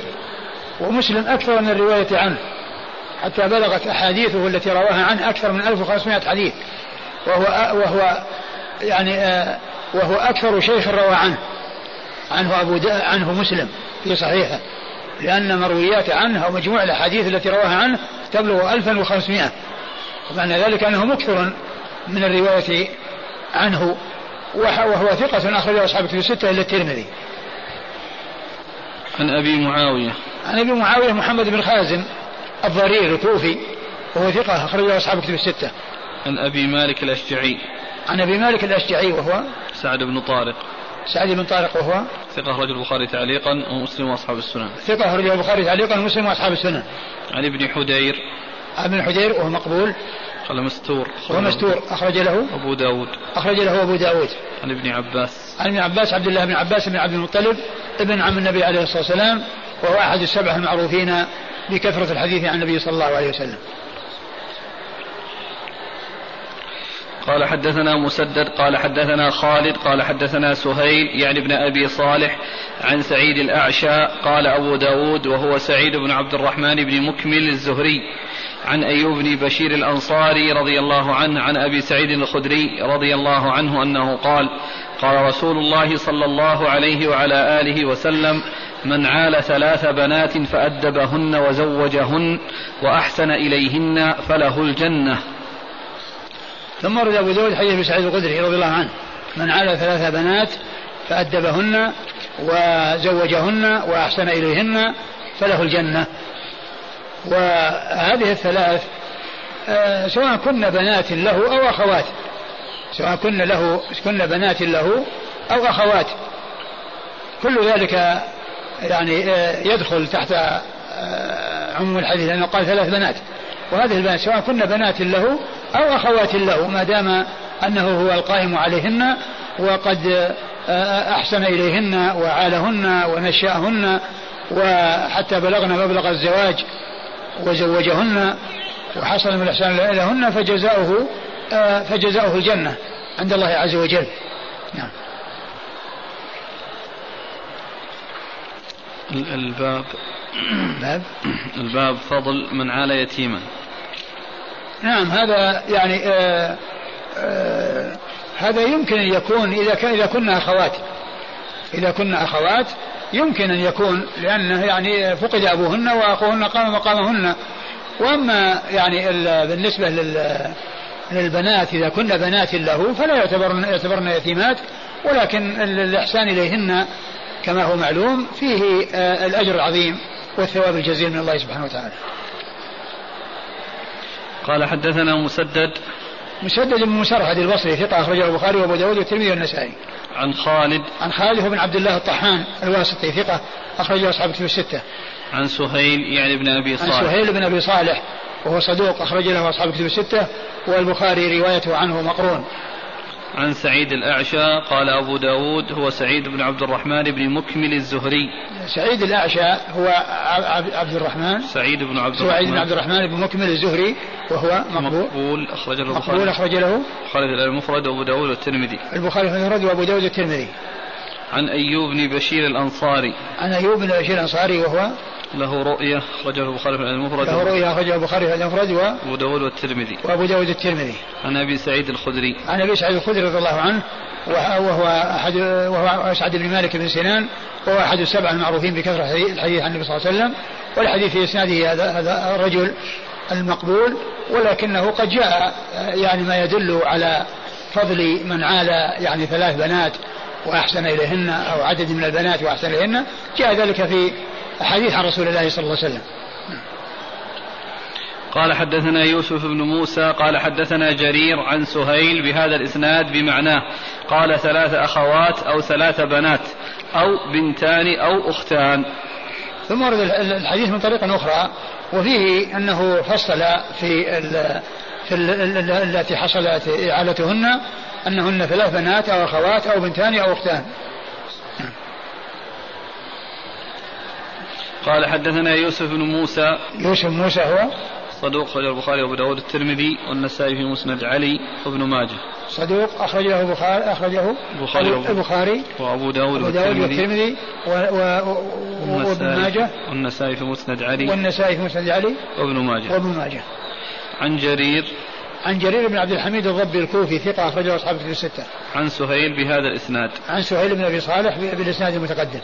ومسلم أكثر من الرواية عنه حتى بلغت أحاديثه التي رواها عنه أكثر من 1500 حديث وهو وهو يعني آه، وهو أكثر شيخ روى عنه عنه أبو عنه مسلم في صحيحه لأن مرويات عنه أو مجموع الأحاديث التي رواها عنه تبلغ 1500 ومعنى ذلك أنه مكثر من الرواية عنه وهو ثقة أخرجه أصحاب الكتب الستة إلا الترمذي. عن أبي معاوية. عن أبي معاوية محمد بن خازم الضرير الكوفي وهو ثقة أخرجه أصحاب الكتب الستة. عن أبي مالك الأشجعي. عن أبي مالك الأشجعي وهو؟ سعد بن طارق. سعد بن طارق وهو؟ ثقة أخرج البخاري تعليقا ومسلم وأصحاب السنن. ثقة أخرج البخاري تعليقا ومسلم وأصحاب السنن. عن ابن حدير. ابن حدير وهو مقبول. قال مستور. وهو مستور أخرج له. أبو داود. أخرج له أبو داود. عن ابن عباس. عن ابن عباس عبد الله بن عباس بن عبد المطلب ابن عم النبي عليه الصلاة والسلام وهو أحد السبعة المعروفين بكثرة الحديث عن النبي صلى الله عليه وسلم. قال حدثنا مسدد قال حدثنا خالد قال حدثنا سهيل يعني ابن أبي صالح عن سعيد الأعشى قال أبو داود وهو سعيد بن عبد الرحمن بن مكمل الزهري عن أيوب بن بشير الأنصاري رضي الله عنه عن أبي سعيد الخدري رضي الله عنه أنه قال قال رسول الله صلى الله عليه وعلى آله وسلم من عال ثلاث بنات فأدبهن وزوجهن وأحسن إليهن فله الجنة. ثم ورد أبو داود حديث سعيد الخدري رضي الله عنه. من عال ثلاث بنات فأدبهن وزوجهن وأحسن إليهن فله الجنة. وهذه الثلاث آه، سواء كن بنات له أو أخوات. سواء كن له كن بنات له أو أخوات. كل ذلك يعني آه، يدخل تحت آه، عموم الحديث لأنه قال ثلاث بنات. وهذه البنات سواء كن بنات له أو أخوات له ما دام أنه هو القائم عليهن وقد أحسن إليهن وعالهن ونشأهن وحتى بلغن مبلغ الزواج وزوجهن وحصل من الإحسان لهن فجزاؤه فجزاؤه الجنة عند الله عز وجل. نعم. الباب باب؟ الباب فضل من عال يتيما. نعم هذا يعني آآ آآ هذا يمكن أن يكون إذا كان إذا كنا أخوات. إذا كنا أخوات يمكن أن يكون لأنه يعني فقد أبوهن وأخوهن قام مقامهن. وأما يعني بالنسبة لل للبنات إذا كن بنات له فلا يعتبرن يعتبرن يتيمات ولكن الإحسان إليهن كما هو معلوم فيه آه، الأجر العظيم والثواب الجزيل من الله سبحانه وتعالى. قال حدثنا مسدد. مسدد بن مسرحد البصري ثقة أخرجه البخاري وأبو داود والترمذي والنسائي. عن خالد. عن خالد بن عبد الله الطحان الواسطي ثقة أخرجه أصحاب كتب الستة. عن سهيل يعني ابن أبي صالح. عن سهيل بن أبي صالح وهو صدوق أخرج له أصحاب كتب الستة والبخاري روايته عنه مقرون. عن سعيد الأعشى قال أبو داود هو سعيد بن عبد الرحمن بن مكمل الزهري. سعيد الأعشى هو عبد الرحمن. سعيد بن عبد الرحمن سعيد بن عبد الرحمن بن مكمل الزهري وهو مقبول. مقبول أخرج له مقبول أخرج له. خالد المفرد وأبو داود والترمذي. البخاري المفرد وأبو داود والترمذي. عن أيوب بن بشير الأنصاري. عن أيوب بن بشير الأنصاري وهو له رؤية أخرجه البخاري في المفرد. له رؤية أخرجه البخاري في المفرد وأبو داود والترمذي. وأبو داود الترمذي عن أبي سعيد الخدري. عن أبي سعيد الخدري رضي الله عنه وهو أحد وهو أسعد بن مالك بن سنان وهو أحد السبعة المعروفين بكثرة الحديث عن النبي صلى الله عليه وسلم والحديث في إسناده هذا هذا الرجل المقبول ولكنه قد جاء يعني ما يدل على فضل من عال يعني ثلاث بنات وأحسن إليهن أو عدد من البنات وأحسن إليهن جاء ذلك في حديث عن رسول الله صلى الله عليه وسلم. قال حدثنا يوسف بن موسى قال حدثنا جرير عن سهيل بهذا الإسناد بمعناه. قال ثلاث أخوات أو ثلاث بنات أو بنتان أو أختان. ثم ورد الحديث من طريق أخرى وفيه أنه فصل في ال في التي حصلت اعالتهن أنهن ثلاث بنات أو أخوات أو بنتان أو أختان. قال حدثنا يوسف بن موسى. يوسف موسى هو صدوق أخرج البخاري وأبو داود الترمذي والنسائي في مسند علي وابن ماجه. صدوق أخرجه البخاري أخرجه البخاري البخاري وأبو داود والترمذي. وابن ماجه. والنسائي في مسند علي. والنسائي في مسند علي. وابن ماجه. وابن ماجه. عن جرير. عن جرير بن عبد الحميد الضبي الكوفي ثقة أخرجه أصحاب الكتب الستة. عن سهيل بهذا الإسناد. عن سهيل بن أبي صالح بالإسناد المتقدم.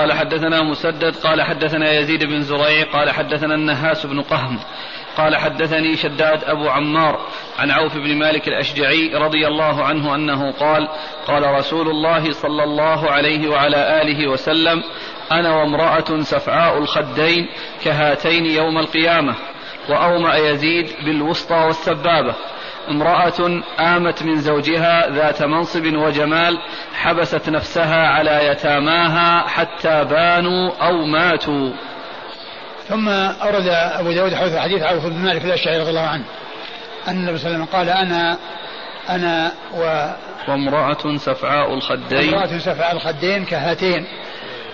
قال حدثنا مسدد قال حدثنا يزيد بن زريع قال حدثنا النهاس بن قهم قال حدثني شداد أبو عمار عن عوف بن مالك الأشجعي رضي الله عنه أنه قال قال رسول الله صلى الله عليه وعلى آله وسلم أنا وامرأة سفعاء الخدين كهاتين يوم القيامة وأومأ يزيد بالوسطى والسبابة. امرأة آمت من زوجها ذات منصب وجمال حبست نفسها على يتاماها حتى بانوا أو ماتوا. ثم أورد أبو داود حديث حديث عوف بن مالك الأشعري رضي الله عنه أن النبي صلى الله عليه وسلم قال أنا أنا و. وامرأة سفعاء الخدين. امرأة سفعاء الخدين كهاتين.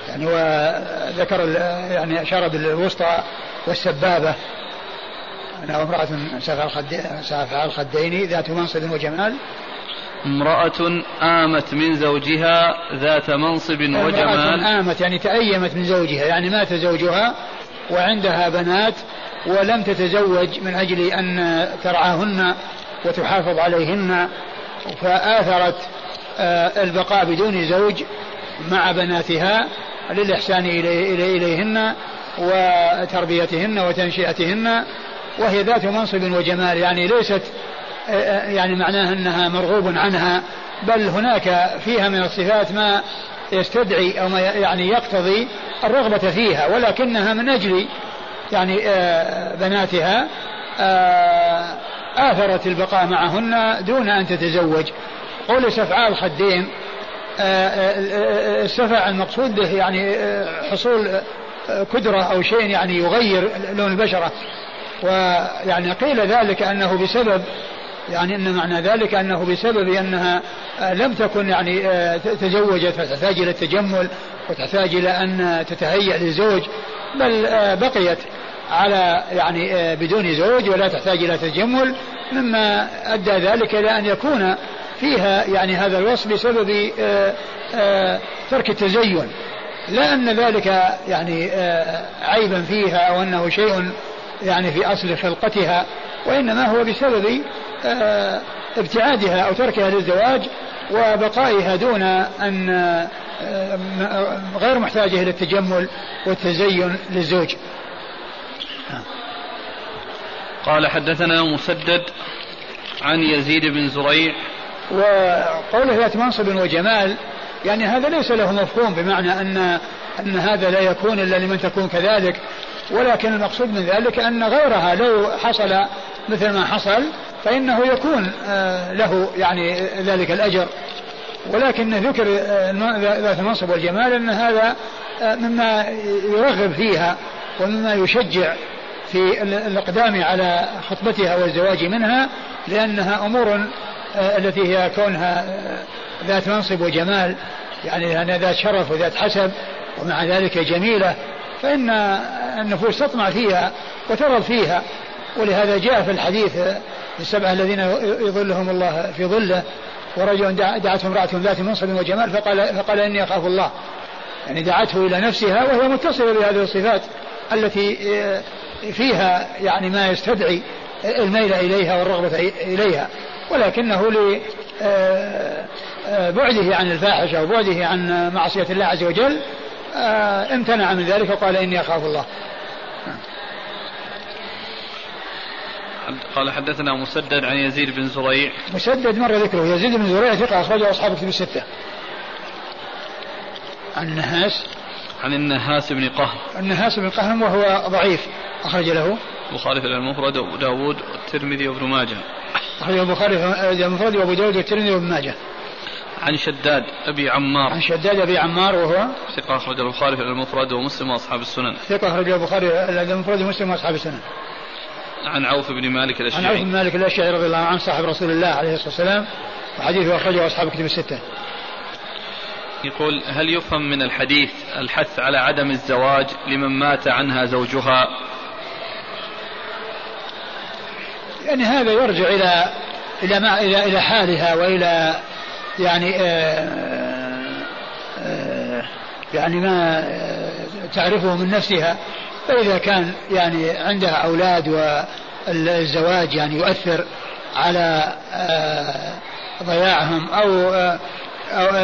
يعني وذكر يعني أشار بالوسطى والسبابة. أنا وامرأة سفعاء الخدين, ذات منصب وجمال. امرأة آمت من زوجها ذات منصب وجمال. امرأة آمت يعني تأيمت من زوجها يعني مات زوجها وعندها بنات ولم تتزوج من أجل أن ترعاهن وتحافظ عليهن فآثرت آه، البقاء بدون زوج مع بناتها للإحسان إلي إلي إليهن وتربيتهن وتنشئتهن. وهي ذات منصب وجمال يعني ليست آه، آه، يعني معناها أنها مرغوب عنها بل هناك فيها من الصفات ما يستدعي أو ما يعني يقتضي الرغبة فيها ولكنها من أجل يعني بناتها آثرت البقاء معهن دون أن تتزوج. قول سفعاء الخدين آه، آه، آه، السفع المقصود به يعني حصول كدرة أو شيء يعني يغير لون البشرة. ويعني قيل ذلك أنه بسبب يعني أن معنى ذلك أنه بسبب أنها لم تكن يعني تزوجت فتحتاج إلى التجمل وتحتاج إلى أن تتهيأ للزوج بل بقيت على يعني بدون زوج ولا تحتاج إلى تجمل مما أدى ذلك إلى أن يكون فيها يعني هذا الوصف بسبب آه، آه، ترك التزين. لا أن ذلك يعني آه، عيبا فيها أو أنه شيء يعني في أصل خلقتها وإنما هو بسبب ابتعادها أو تركها للزواج وبقائها دون أن غير محتاجة إلى التجمل والتزين للزوج. قال حدثنا مسدد عن يزيد بن زريع. وقوله ذات منصب وجمال يعني هذا ليس له مفهوم بمعنى أن أن هذا لا يكون إلا لمن تكون كذلك. ولكن المقصود من ذلك أن غيرها لو حصل مثل ما حصل فإنه يكون آه، له يعني ذلك الأجر. ولكن ذكر آه، ذات المنصب والجمال أن هذا آه، مما يرغب فيها ومما يشجع في الإقدام على خطبتها والزواج منها لأنها أمور آه، التي هي كونها ذات منصب وجمال يعني ذات شرف وذات حسب ومع ذلك جميلة. فإن النفوس تطمع فيها وترغب فيها ولهذا جاء في الحديث آه، السبعة الذين يظلهم الله في ظله ورجل دعته امرأة ذات منصب وجمال فقال فقال إني أخاف الله. يعني دعته إلى نفسها وهي متصلة بهذه الصفات التي فيها يعني ما يستدعي الميل إليها والرغبة إليها. ولكنه لبعده آه، آه، عن الفاحشة وبعده عن معصية الله عز وجل آه، امتنع من ذلك وقال إني أخاف الله. قال حدثنا مسدد عن يزيد بن زريع. مسدد مر ذكره. يزيد بن زريع ثقة أخرجه أصحاب كتب الستة. عن النهاس. عن النهاس بن قهم. النهاس بن قهم وهو ضعيف. أخرج له. البخاري في المفرد وأبو داود والترمذي وابن ماجه. أخرج البخاري في المفرد وأبو داود والترمذي وابن ماجه. عن شداد أبي عمار. عن شداد أبي عمار وهو ثقة أخرج البخاري في المفرد ومسلم وأصحاب السنن. ثقة أخرج البخاري في المفرد ومسلم وأصحاب السنن. عن عوف بن مالك الأشعري. عن عوف بن مالك الأشعري رضي الله عنه صاحب رسول الله عليه الصلاة والسلام وحديثه أخرجه أصحاب كتب الستة. يقول هل يفهم من الحديث الحث على عدم الزواج لمن مات عنها زوجها؟ يعني هذا يرجع إلى إلى ما إلى إلى حالها وإلى يعني آه، آه، يعني ما تعرفه من نفسها. فإذا كان يعني عندها أولاد والزواج يعني يؤثر على آه، ضياعهم أو أو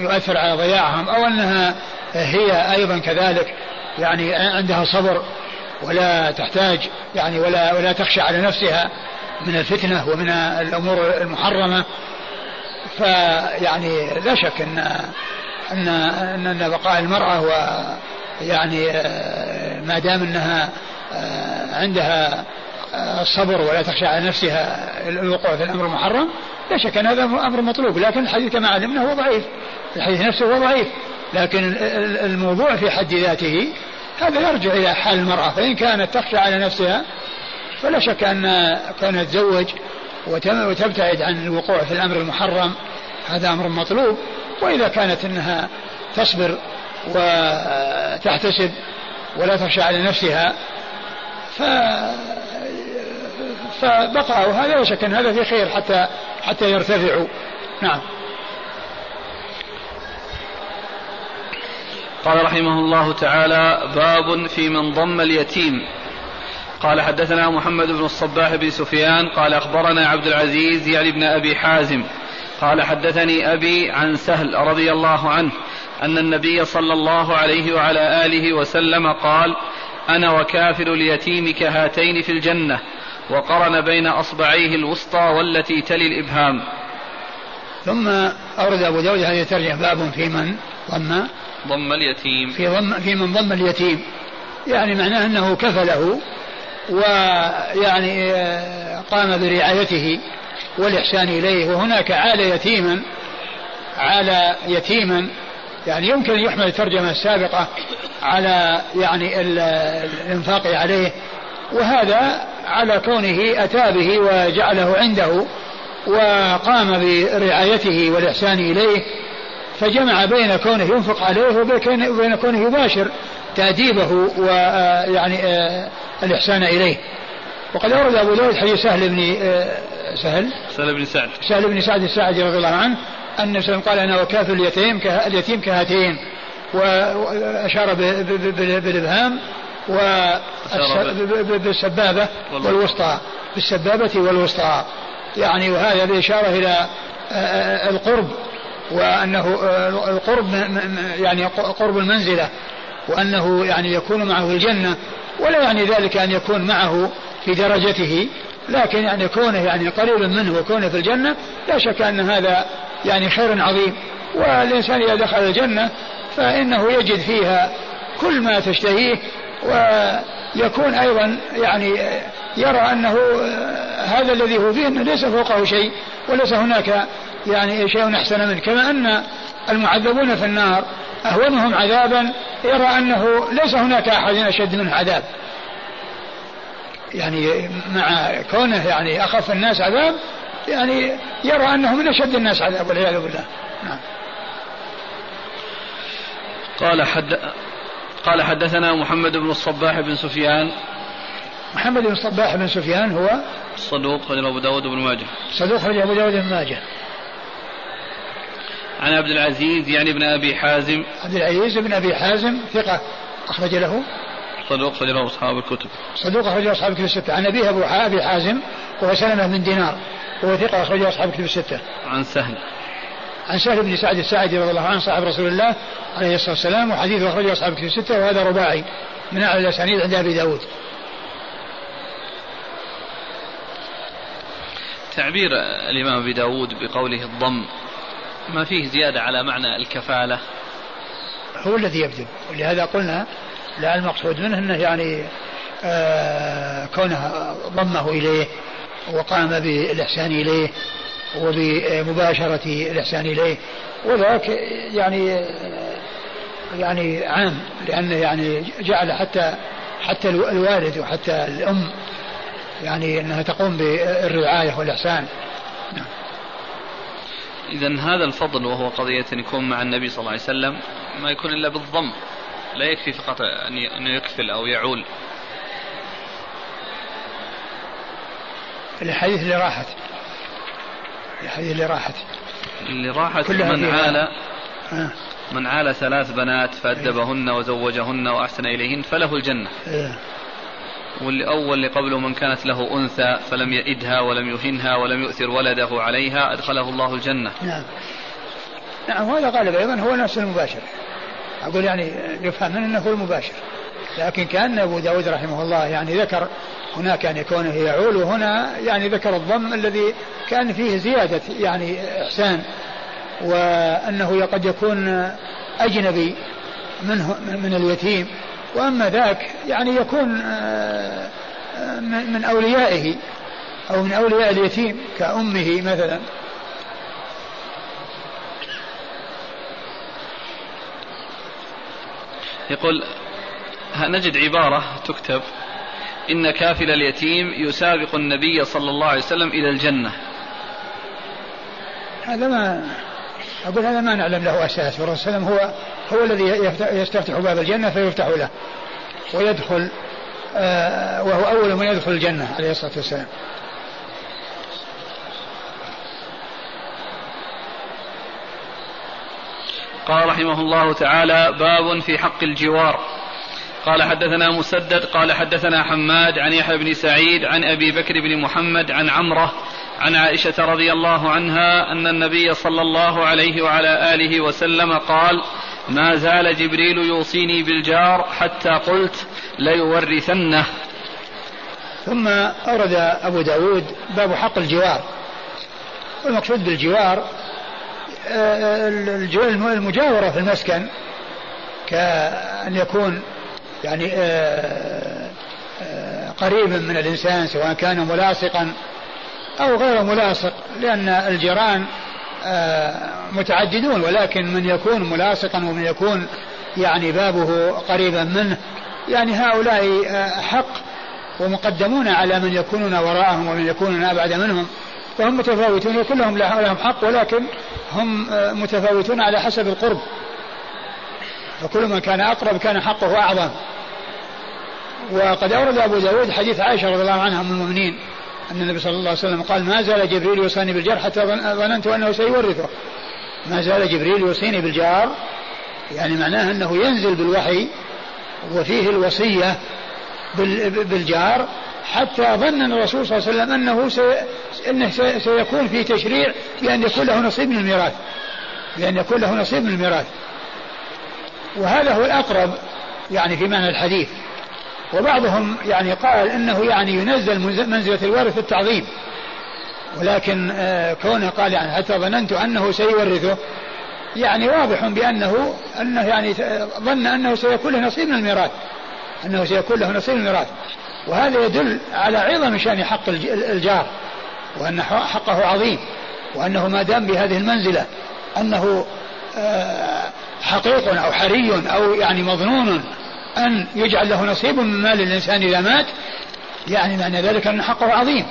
يؤثر على ضياعهم أو أنها هي أيضا كذلك يعني عندها صبر ولا تحتاج يعني ولا ولا تخشى على نفسها من الفتنة ومن الأمور المحرمة. فيعني لا شك أن أن أن بقاء المرأة و يعني آه، ما دام أنها آه، عندها الصبر ولا تخشى على نفسها الوقوع في الأمر المحرم لا شك أن هذا أمر مطلوب. لكن الحديث كما علمنا هو ضعيف. الحديث نفسه هو ضعيف. لكن الموضوع في حد ذاته هذا يرجع إلى حال المرأة. فإن كانت تخشى على نفسها فلا شك أن كونها تتزوج وتبتعد عن الوقوع في الأمر المحرم هذا أمر مطلوب. وإذا كانت أنها تصبر وتحتسب ولا تخشى على نفسها ف فبقعوا هذا لا شك أن هذا في خير حتى حتى يرتفعوا. نعم. قال رحمه الله تعالى باب في من ضم اليتيم. قال حدثنا محمد بن الصباح بن سفيان قال أخبرنا عبد العزيز يعني بن أبي حازم قال حدثني أبي عن سهل رضي الله عنه أن النبي صلى الله عليه وعلى آله وسلم قال أنا وكافل اليتيم كهاتين في الجنة وقرن بين أصبعيه الوسطى والتي تلي الإبهام. ثم أورد أبو داود هذه الترجمة باب في من ضم؟ ضم اليتيم. في ضم في من ضم اليتيم. يعني معناه أنه كفله ويعني آه، قام برعايته والإحسان إليه. وهناك عال يتيما عال يتيما يعني يمكن أن يحمل الترجمة السابقة على يعني الإنفاق عليه. وهذا على كونه أتى به وجعله عنده وقام برعايته والإحسان إليه. فجمع بين كونه ينفق عليه وبين كونه يباشر تأديبه ويعني آه، الإحسان إليه. وقد أورد أبو داود حديث سهل بن آه، سهل؟ سهل بن سعد. سهل بن سعد الساعدي رضي الله عنه أن النبي قال أنا وكافل اليتيم اليتيم كهاتين وأشار بالإبهام بالسبابة والوسطى. بالسبابة والوسطى. يعني وهذا بإشارة إلى آه، القرب وأنه القرب يعني قرب المنزلة. وأنه يعني يكون معه الجنة ولا يعني ذلك أن يكون معه في درجته لكن يعني كونه يعني قريبا منه وكونه في الجنة لا شك أن هذا يعني خير عظيم. والإنسان إذا دخل الجنة فإنه يجد فيها كل ما تشتهيه ويكون أيضا يعني يرى أنه هذا الذي هو فيه ليس فوقه شيء وليس هناك يعني شيء أحسن منه. كما أن المعذبون في النار أهونهم عذابا يرى أنه ليس هناك أحد أشد منه عذاب. يعني مع كونه يعني أخف الناس عذاب يعني يرى أنه من أشد الناس عذاب والعياذ بالله. نعم. قال حد قال حدثنا محمد بن الصباح بن سفيان. محمد بن الصباح بن سفيان هو صدوق أبو داود بن ماجه. صدوق أبو داود بن ماجه. عن عبد العزيز يعني ابن أبي حازم. عبد العزيز بن أبي حازم ثقة أخرج له. صدوق أخرجه أصحاب الكتب. صدوق أخرجه أصحاب الكتب الستة. عن أبيه أبو أبي حازم وهو سلمة بن دينار وهو ثقة أخرجه أصحاب الكتب الستة. عن سهل. عن سهل بن سعد الساعدي رضي الله عنه صاحب رسول الله عليه الصلاة والسلام وحديثه أخرجه أصحاب الكتب الستة وهذا رباعي من أعلى الأسانيد عند أبي داود. تعبير الإمام أبي داود بقوله الضم. ما فيه زيادة على معنى الكفالة. هو الذي يبدو ولهذا قلنا لا المقصود منه إنه يعني آه كونه ضمه إليه وقام بالإحسان إليه وبمباشرة الإحسان إليه. وذاك يعني يعني عام لأنه يعني جعل حتى حتى الوالد وحتى الأم يعني إنها تقوم بالرعاية والإحسان. نعم. إذا هذا الفضل وهو قضية أن يكون مع النبي صلى الله عليه وسلم ما يكون إلا بالضم لا يكفي فقط أن يكفل أو يعول. الحديث اللي راحت. الحديث اللي راحت. اللي راحت من عال آه. من عال ثلاث بنات فأدبهن وزوجهن وأحسن إليهن فله الجنة. آه. واللي أول اللي قبله من كانت له أنثى فلم يئدها ولم يهنها ولم يؤثر ولده عليها أدخله الله الجنة. نعم. نعم وهذا غالب أيضا هو نفس المباشر. أقول يعني يفهم من أنه هو المباشر. لكن كأن أبو داود رحمه الله يعني ذكر هناك يعني كونه يعول وهنا يعني ذكر الضم الذي كان فيه زيادة يعني إحسان وأنه قد يكون أجنبي منه من اليتيم. وأما ذاك يعني يكون آه، من أوليائه أو من أولياء اليتيم كأمه مثلا. يقول نجد عبارة تكتب إن كافل اليتيم يسابق النبي صلى الله عليه وسلم إلى الجنة. هذا ما أقول هذا ما نعلم له أساس. والرسول صلى الله عليه وسلم هو هو الذي يستفتح باب الجنة فيفتح له. ويدخل آه وهو أول من يدخل الجنة عليه الصلاة والسلام. قال رحمه الله تعالى باب في حق الجوار. قال حدثنا مسدد قال حدثنا حماد عن يحيى بن سعيد عن أبي بكر بن محمد عن عمرة عن عائشة رضي الله عنها أن النبي صلى الله عليه وعلى آله وسلم قال ما زال جبريل يوصيني بالجار حتى قلت ليورثنه. ثم أورد أبو داود باب حق الجوار. والمقصود بالجوار آه، المجاورة في المسكن كأن يكون يعني آه، آه، قريبا من الإنسان سواء كان ملاصقا أو غير ملاصق لأن الجيران متعددون ولكن من يكون ملاصقا ومن يكون يعني بابه قريبا منه يعني هؤلاء حق ومقدمون على من يكونون وراءهم ومن يكونون أبعد منهم فهم متفاوتون وكلهم لهم حق ولكن هم متفاوتون على حسب القرب. فكل من كان أقرب كان حقه أعظم. وقد أورد أبو داود حديث عائشة رضي الله عنها من المؤمنين أن النبي صلى الله عليه وسلم قال ما زال جبريل يوصاني بالجار حتى ظننت أنه سيورثه. ما زال جبريل يوصيني بالجار؟ يعني معناه أنه ينزل بالوحي وفيه الوصية بالجار حتى ظن الرسول صلى الله عليه وسلم أنه أنه سيكون في تشريع بأن يكون له نصيب من الميراث. بأن يكون له نصيب من الميراث. وهذا هو الأقرب يعني في معنى الحديث. وبعضهم يعني قال إنه يعني ينزل منزلة الوارث التعظيم. ولكن آه كونه قال يعني حتى ظننت أنه سيورثه؟ يعني واضح بأنه أنه يعني ظن أنه سيكون له نصيب من الميراث. أنه سيكون له نصيب من الميراث. وهذا يدل على عظم شأن حق الجار وأن حقه عظيم وأنه ما دام بهذه المنزلة أنه آه حقيق أو حري أو يعني مظنون أن يجعل له نصيب من مال الإنسان إذا مات يعني معنى ذلك أن حقه عظيم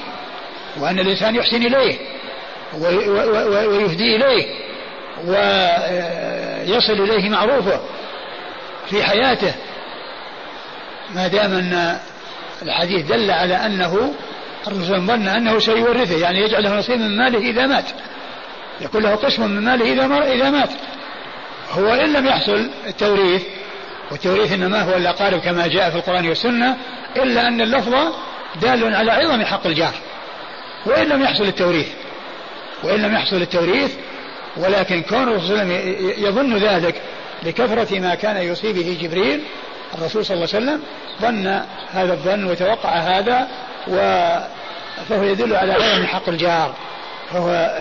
وأن الإنسان يحسن إليه ويهدي إليه ويصل إليه معروفه في حياته. ما دام أن الحديث دل على أنه الرسول ظن أنه سيورثه يعني يجعل له نصيب من ماله إذا مات. يكون له قسم من ماله إذا إذا مات. هو إن لم يحصل التوريث والتوريث إنما هو الأقارب كما جاء في القرآن والسنة إلا أن اللفظ دال على عظم حق الجار. وإن لم يحصل التوريث وإن لم يحصل التوريث ولكن كون الرسول يظن ذلك لكثرة ما كان يصيب به جبريل الرسول صلى الله عليه وسلم ظن هذا الظن وتوقع هذا و فهو يدل على عظم حق الجار. فهو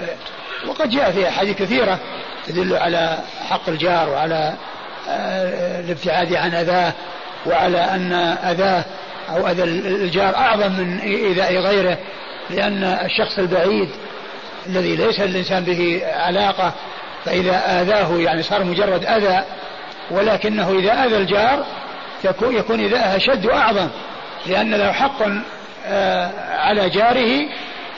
وقد جاء في أحاديث كثيرة تدل على حق الجار وعلى الابتعاد عن أذاه وعلى أن أذاه أو أذى الجار أعظم من إيذاء غيره لأن الشخص البعيد الذي ليس الإنسان به علاقة فإذا آذاه يعني صار مجرد أذى ولكنه إذا أذى الجار يكون إذاءه أشد وأعظم لأن له حق آه، على جاره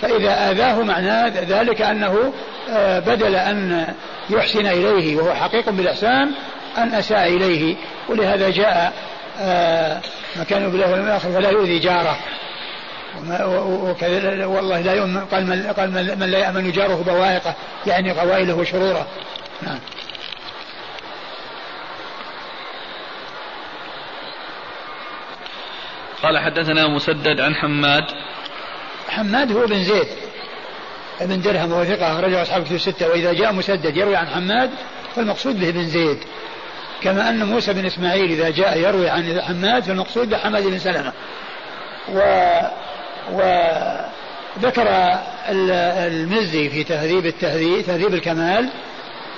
فإذا آذاه معناه ذلك أنه آه، بدل أن يحسن إليه وهو حقيق بالإحسان أن أساء إليه ولهذا جاء آه مكان بالله الآخر فلا يؤذي جاره. وكذا والله لا يؤمن قال من, قال من لا يأمن جاره بوائقه يعني قوائله وشروره. نعم. قال حدثنا مسدد عن حماد. حماد هو بن زيد ابن درهم وهو ثقة أخرجه أصحاب كتب الستة. وإذا جاء مسدد يروي عن حماد فالمقصود به بن زيد. كما أن موسى بن إسماعيل إذا جاء يروي عن حماد فالمقصود بحماد بن سلمة. و وذكر المزي في تهذيب التهذيب تهذيب الكمال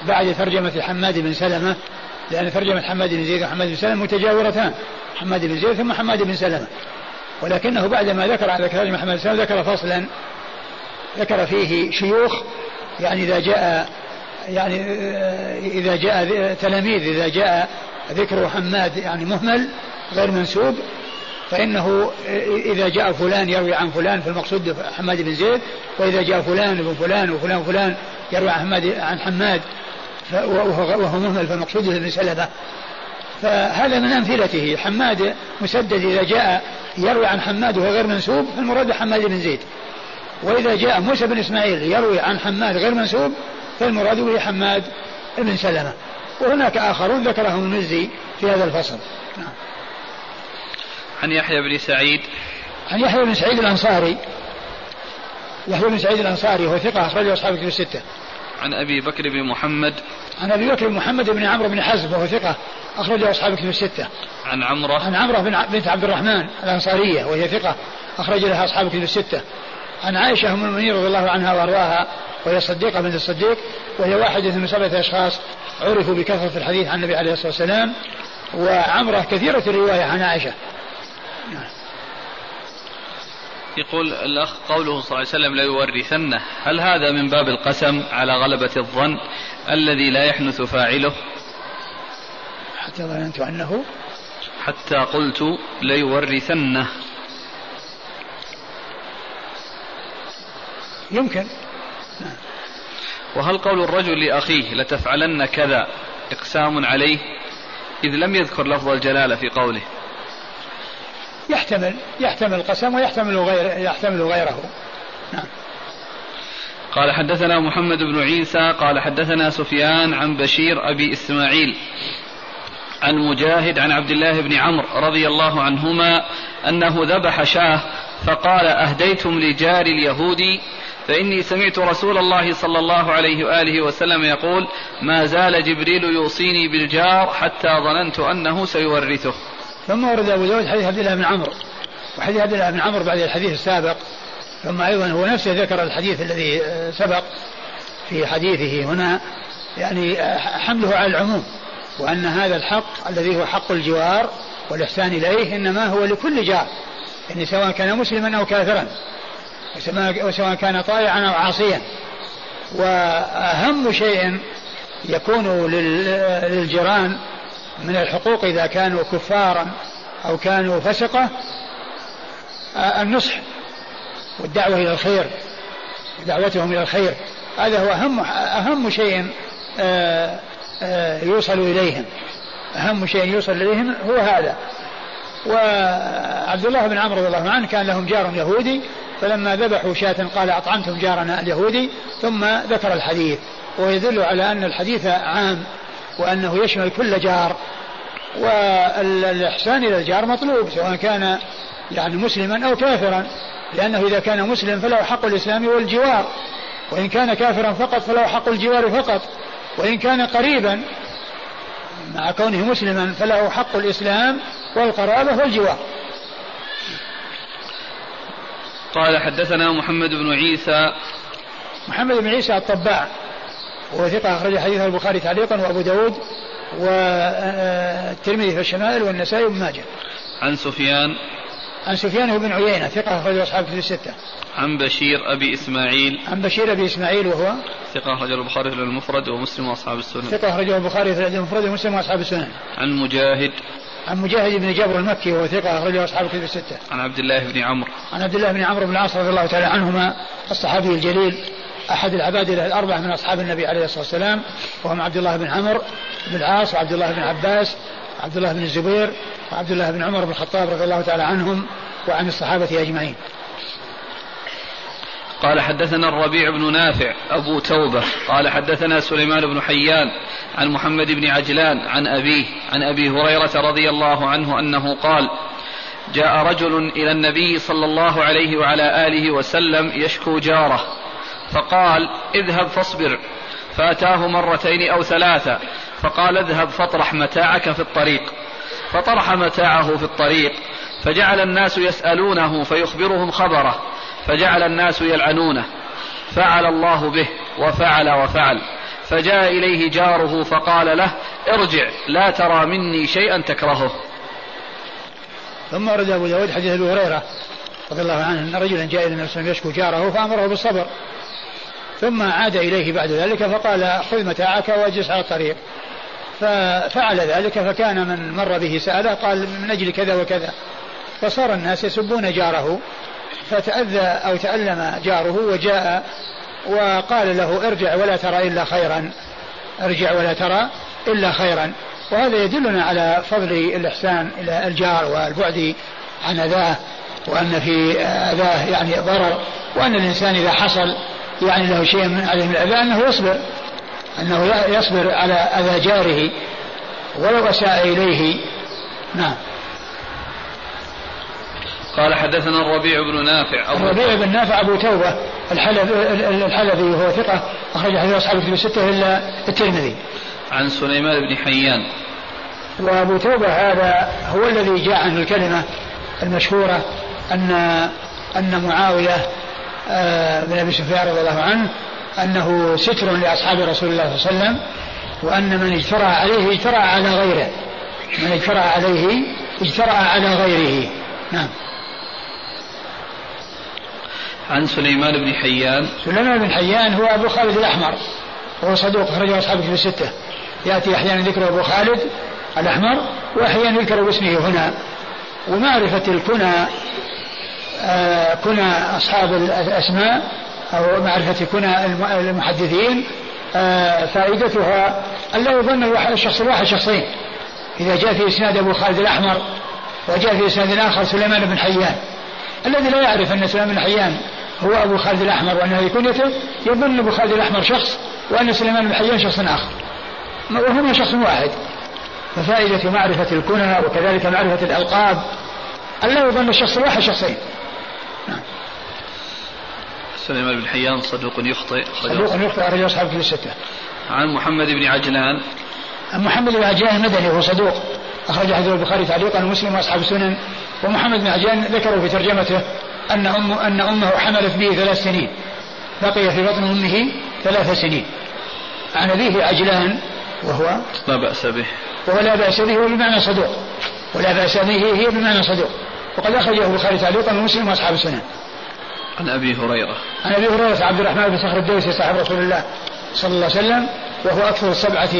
بعد ترجمة حماد بن سلمة لأن ترجمة حماد بن زيد وحماد بن سلمة متجاورتان حماد بن زيد ثم حماد بن سلمة. ولكنه بعدما ذكر على ترجمة حماد بن سلمة ذكر فصلا ذكر فيه شيوخ يعني إذا جاء يعني إذا جاء تلاميذ إذا جاء ذكر حماد يعني مهمل غير منسوب فإنه إذا جاء فلان يروي عن فلان فالمقصود حماد بن زيد وإذا جاء فلان بن فلان وفلان وفلان يروي عن حماد عن حماد وهو مهمل فالمقصود ابن سلمة. فهذا من أمثلته. حماد مسدد إذا جاء يروي عن حماد وهو غير منسوب فالمراد حماد بن زيد. وإذا جاء موسى بن إسماعيل يروي عن حماد غير منسوب فالمراد به حماد بن سلمة. وهناك آخرون ذكرهم المزي في هذا الفصل. نعم. عن يحيى بن سعيد. عن يحيى بن سعيد الأنصاري. يحيى بن سعيد الأنصاري هو ثقة أخرجه أصحاب الكتب الستة. عن أبي بكر بن محمد. عن أبي بكر بن محمد بن عمرو بن حزم وهو ثقة أخرجه أصحاب الكتب الستة. عن عمرة. عن عمرة بنت عبد الرحمن الأنصارية وهي ثقة أخرج لها أصحاب الكتب الستة. عن عائشة أم المؤمنين رضي الله عنها وأرضاها وهي الصديقة بنت الصديق وهي واحدة من سبعة أشخاص عرفوا بكثرة الحديث عن النبي عليه الصلاة والسلام وعمرة كثيرة الرواية عن عائشة. يقول الأخ قوله صلى الله عليه وسلم لا يورثنه هل هذا من باب القسم على غلبة الظن الذي لا يحنث فاعله؟ حتى ظننت أنه حتى قلت ليورثنه. يمكن. وهل قول الرجل لأخيه لتفعلن كذا إقسام عليه إذ لم يذكر لفظ الجلالة في قوله؟ يحتمل يحتمل القسم ويحتمل غير يحتمل غيره. نعم. قال حدثنا محمد بن عيسى قال حدثنا سفيان عن بشير أبي إسماعيل عن مجاهد عن عبد الله بن عمرو رضي الله عنهما أنه ذبح شاه فقال أهديتم لجار اليهودي فإني سمعت رسول الله صلى الله عليه وآله وسلم يقول ما زال جبريل يوصيني بالجار حتى ظننت أنه سيورثه. ثم ورد أبو داود حديث عبد الله بن عمرو وحديث عبد الله بن عمرو بعد الحديث السابق. ثم أيضا هو نفسه ذكر الحديث الذي سبق في حديثه هنا. يعني حمله على العموم وأن هذا الحق الذي هو حق الجوار والإحسان إليه إنما هو لكل جار يعني سواء كان مسلما أو كافرا. وسواء كان طائعا أو عاصيا. وأهم شيء يكون للجيران من الحقوق إذا كانوا كفارا أو كانوا فسقة النصح والدعوة إلى الخير دعوتهم إلى الخير. هذا هو أهم أهم شيء يوصل إليهم. أهم شيء يوصل إليهم هو هذا. وعبد الله بن عمرو رضي الله عنه كان لهم جار يهودي فلما ذبحوا شاة قال أطعمتم جارنا اليهودي ثم ذكر الحديث ويدل على أن الحديث عام وأنه يشمل كل جار والإحسان إلى الجار مطلوب سواء كان يعني مسلما أو كافرا لأنه إذا كان مسلم فله حق الإسلام والجوار وإن كان كافرا فقط فله حق الجوار فقط وإن كان قريبا مع كونه مسلما فله حق الإسلام والقرابة والجوار. قال حدثنا محمد بن عيسى. محمد بن عيسى الطباع. وهو ثقة أخرج حديث البخاري تعليقا وأبو داود والترمذي في الشمائل والنسائي وابن ماجه. عن سفيان. عن سفيان بن عيينة ثقة أخرج أصحاب في الستة. عن بشير أبي إسماعيل. عن بشير أبي إسماعيل وهو؟ ثقة أخرجه البخاري في المفرد ومسلم وأصحاب السنن. ثقة أخرجه البخاري في المفرد ومسلم وأصحاب السنن. عن مجاهد. عن مجاهد بن جبر المكي وهو ثقة أخرجه أصحاب الكتب الستة. عن عبد الله بن عمرو. عن عبد الله بن عمرو بن العاص رضي الله تعالى عنهما الصحابي الجليل أحد العباد الأربعة من أصحاب النبي عليه الصلاة والسلام وهم عبد الله بن عمرو بن العاص وعبد الله بن عباس وعبد الله بن الزبير وعبد الله بن عمر بن الخطاب رضي الله تعالى عنهم وعن الصحابة أجمعين. قال حدثنا الربيع بن نافع أبو توبة. قال حدثنا سليمان بن حيان عن محمد بن عجلان عن أبيه عن أبي هريرة رضي الله عنه أنه قال جاء رجل إلى النبي صلى الله عليه وعلى آله وسلم يشكو جاره فقال اذهب فاصبر. فأتاه مرتين أو ثلاثة فقال اذهب فاطرح متاعك في الطريق. فطرح متاعه في الطريق فجعل الناس يسألونه فيخبرهم خبره. فجعل الناس يلعنونه. فعل الله به وفعل وفعل. فجاء إليه جاره فقال له ارجع لا ترى مني شيئا تكرهه. ثم ورد أبو داود حديث أبي هريرة رضي الله عنه أن رجلا جاء إلى النبي يشكو جاره فأمره بالصبر. ثم عاد إليه بعد ذلك فقال خذ متاعك واجلس على الطريق. ففعل ذلك فكان من مر به سأله قال من أجل كذا وكذا. فصار الناس يسبون جاره. فتأذى أو تألم جاره وجاء وقال له ارجع ولا ترى إلا خيرا. ارجع ولا ترى إلا خيرا. وهذا يدلنا على فضل الإحسان إلى الجار والبعد عن أذاه وأن في أذاه يعني ضرر وأن الإنسان إذا حصل يعني له شيء من عليه من الأذى أنه يصبر أنه يصبر على أذى جاره ولو أساء إليه. نعم. قال حدثنا الربيع بن نافع أبو الربيع بن نافع أبو توبة الحلبي, الحلبي وهو ثقة أخرج حديث أصحاب الكتب الستة إلا الترمذي. عن سليمان بن حيان. وأبو توبة هذا هو الذي جاء عنه الكلمة المشهورة أن أن معاوية آه، بن أبي سفيان رضي الله عنه أنه ستر لأصحاب رسول الله صلى الله عليه وسلم وأن من اجترى عليه اجترى على غيره. من اجترى عليه اجترى على غيره. نعم. عن سليمان بن حيان. سليمان بن حيان هو أبو خالد الأحمر. وهو صدوق أخرجه أصحاب في الستة. يأتي أحيانا ذكر أبو خالد الأحمر وأحيانا يذكر باسمه هنا. ومعرفة الكنى آه كنى أصحاب الأسماء أو معرفة كنى المحدثين آه فائدتها ألا يظن الشخص الواحد شخصين. إذا جاء في إسناد أبو خالد الأحمر وجاء في إسناد آخر سليمان بن حيان. الذي لا يعرف أن سليمان بن حيان هو أبو خالد الأحمر وأن هذه كنيته يظن أبو خالد الأحمر شخص وأن سليمان بن حيان شخص آخر. وهما شخص واحد. ففائدة معرفة الكنى وكذلك معرفة الألقاب. ألا يظن الشخص الواحد شخصين. نعم. سليمان بن حيان صدوق يخطئ. صدوق يخطئ أخرج أصحاب كتب الستة. عن محمد بن عجلان. عن محمد بن عجلان المدني وهو صدوق. أخرج حديث البخاري تعليقا ومسلم وأصحاب السنن. ومحمد بن عجلان ذكروا في ترجمته. أن أم أن أمه حملت به ثلاث سنين. بقي في بطن أمه ثلاث سنين. عن أبيه عجلان وهو؟ لا بأس به. وهو لا بأس به هو بمعنى صدوق. ولا بأس به هي بمعنى صدوق. وقد أخرجه البخاري تعليقا ومسلم وأصحاب السنن عن أبي هريرة. عن أبي هريرة عبد الرحمن بن صخر الدوسي صاحب رسول الله صلى الله عليه وسلم وهو أكثر السبعة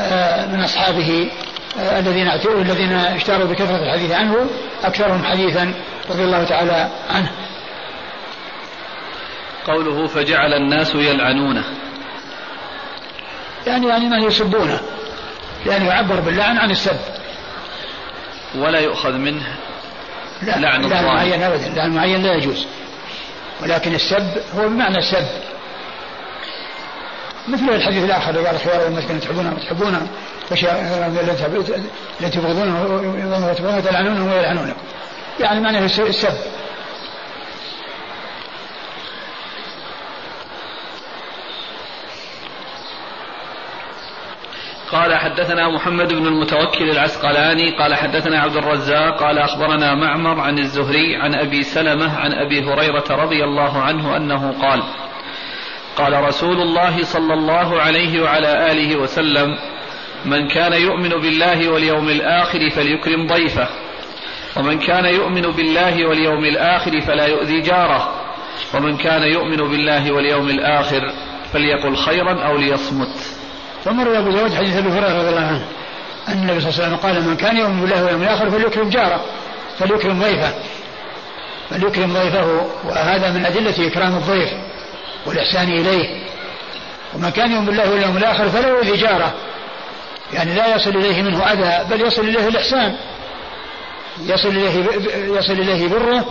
آه، من أصحابه. الذين الذين اشتهروا بكثرة الحديث عنه أكثرهم حديثا رضي الله تعالى عنه. قوله فجعل الناس يلعنونه. يعني يعني من يسبونه. لأنه يعبر باللعن عن السب. ولا يؤخذ منه لا لعن لا معين أبدا. لعن معين لا يجوز. ولكن السب هو بمعنى السب. مثل الحديث الآخر قال خيار المسكن تحبونها التي تبغضونها وتبغضونها تلعنونهم ويلعنونكم. يعني معنى السب. قال حدثنا محمد بن المتوكل العسقلاني قال حدثنا عبد الرزاق قال أخبرنا معمر عن الزهري عن أبي سلمة عن أبي هريرة رضي الله عنه أنه قال قال رسول الله صلى الله عليه وعلى آله وسلم من كان يؤمن بالله واليوم الآخر فليكرم ضيفه. ومن كان يؤمن بالله واليوم الآخر فلا يؤذي جاره. ومن كان يؤمن بالله واليوم الآخر فليقل خيرا أو ليصمت. فمر أبو داود حديث أبي هريرة رضي الله عنه. أن النبي صلى الله عليه وسلم قال من كان يؤمن بالله واليوم الآخر فليكرم جاره فليكرم ضيفه. فليكرم ضيفه وهذا من أدلة إكرام الضيف والإحسان إليه. ومن كان يؤمن بالله واليوم الآخر فلا يؤذي جاره. يعني لا يصل إليه منه أذى بل يصل إليه الإحسان. يصل إليه يصل إليه بره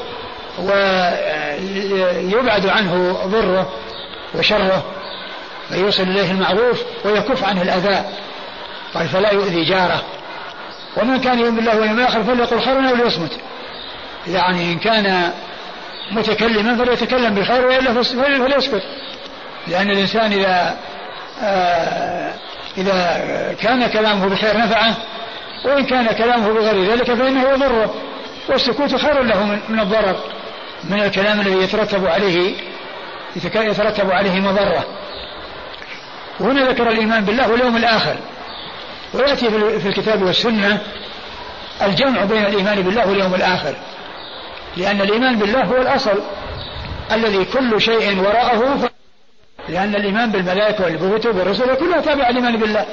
ويبعد عنه ضره وشره فيوصل إليه المعروف ويكف عنه الأذى. قال فلا يؤذي جاره. ومن كان يؤمن بالله واليوم الآخر فليقل خيرا أو ليصمت. يعني إن كان متكلما فليتكلم بالخير وإلا فليسكت لأن الإنسان إذا آه إذا كان كلامه بخير نفعه وإن كان كلامه بغير ذلك فإنه يضره والسكوت خير له من الضرر من الكلام الذي يترتب عليه يترتب عليه مضرة. وهنا ذكر الإيمان بالله واليوم الآخر. ويأتي في الكتاب والسنة الجمع بين الإيمان بالله واليوم الآخر. لأن الإيمان بالله هو الأصل. الذي كل شيء وراءه. لأن الإيمان بالملائكة والكتب والرسل كلها تابعة الإيمان بالله.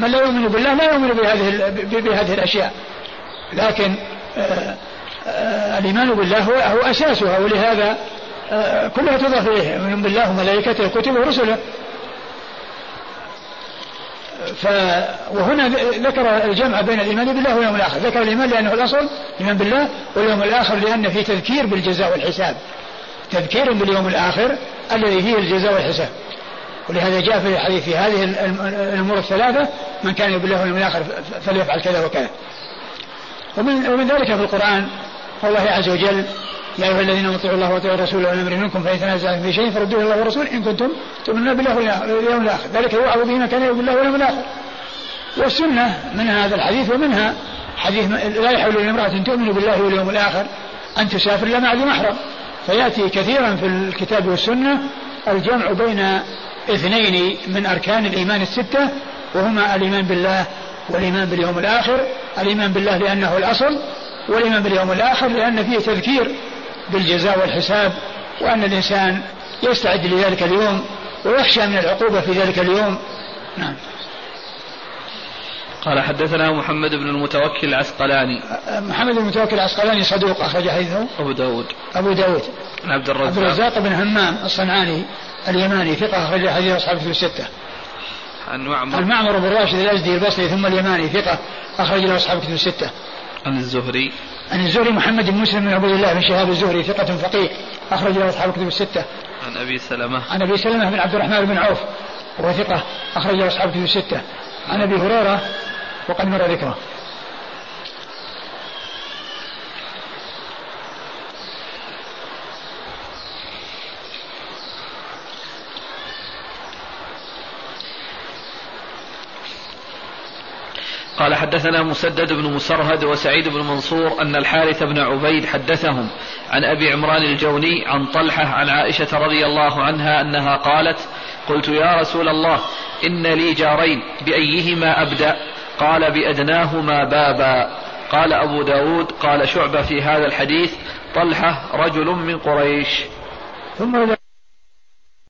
من لا يؤمن بالله لا يؤمن بهذه بهذه الأشياء. لكن آآ آآ الإيمان بالله هو, هو أساسها ولهذا كلها تضاف إليه يؤمن بالله وملائكته وكتبه ورسله. ف وهنا ذكر الجمع بين الإيمان بالله واليوم الآخر، ذكر الإيمان لأنه الأصل الإيمان بالله واليوم الآخر لأن في تذكير بالجزاء والحساب. تذكير باليوم الآخر الذي فيه الجزاء والحساب. ولهذا جاء في الحديث في هذه الأمور الثلاثة من كان يؤمن بالله واليوم الآخر فليفعل كذا وكذا. ومن ومن ذلك في القرآن قول الله عز وجل يا أيها الذين اطيعوا الله واطيعوا الرسول والأمر منكم فان تنازعتم في شيء فردوه الله والرسول إن كنتم تؤمنون بالله واليوم الآخر ذلك يوعظ به من كان يؤمن بالله واليوم الآخر والسنة من هذا الحديث ومنها حديث لا يحل لامرأة تؤمن بالله واليوم الآخر أن تسافر مع ذي محرم فيأتي كثيرا في الكتاب والسنة الجمع بين اثنين من أركان الإيمان الستة وهما الإيمان بالله والإيمان باليوم الآخر الإيمان بالله لأنه الأصل والإيمان باليوم الآخر لأن فيه تذكير بالجزاء والحساب وأن الإنسان يستعد لذلك اليوم ويخشى من العقوبة في ذلك اليوم. نعم. قال حدثنا محمد بن المتوكل العسقلاني. محمد بن المتوكل العسقلاني صدوق أخرج حديثه. أبو داود. أبو داود. عن عبد الرزاق. عبد الرزاق بن همام الصنعاني اليماني ثقة أخرج حديث أصحاب في الستة. عن معمر عن معمر بن راشد الأزدي البصري ثم اليماني ثقة أخرج له أصحاب كتب الستة. عن الزهري. عن الزهري محمد بن مسلم بن عبد الله بن شهاب الزهري ثقة فقيه أخرج له أصحاب الكتب الستة. عن أبي سلمة. عن أبي سلمة بن عبد الرحمن بن عوف وهو ثقة أخرج له أصحاب الكتب الستة. عن أبي هريرة وقد مر ذكره. قال حدثنا مسدد بن مسرهد وسعيد بن منصور أن الحارث بن عبيد حدثهم عن أبي عمران الجوني عن طلحة عن عائشة رضي الله عنها أنها قالت قلت يا رسول الله إن لي جارين بأيهما أبدأ قال بأدناهما بابا. قال أبو داود قال شعبة في هذا الحديث طلحة رجل من قريش. ثم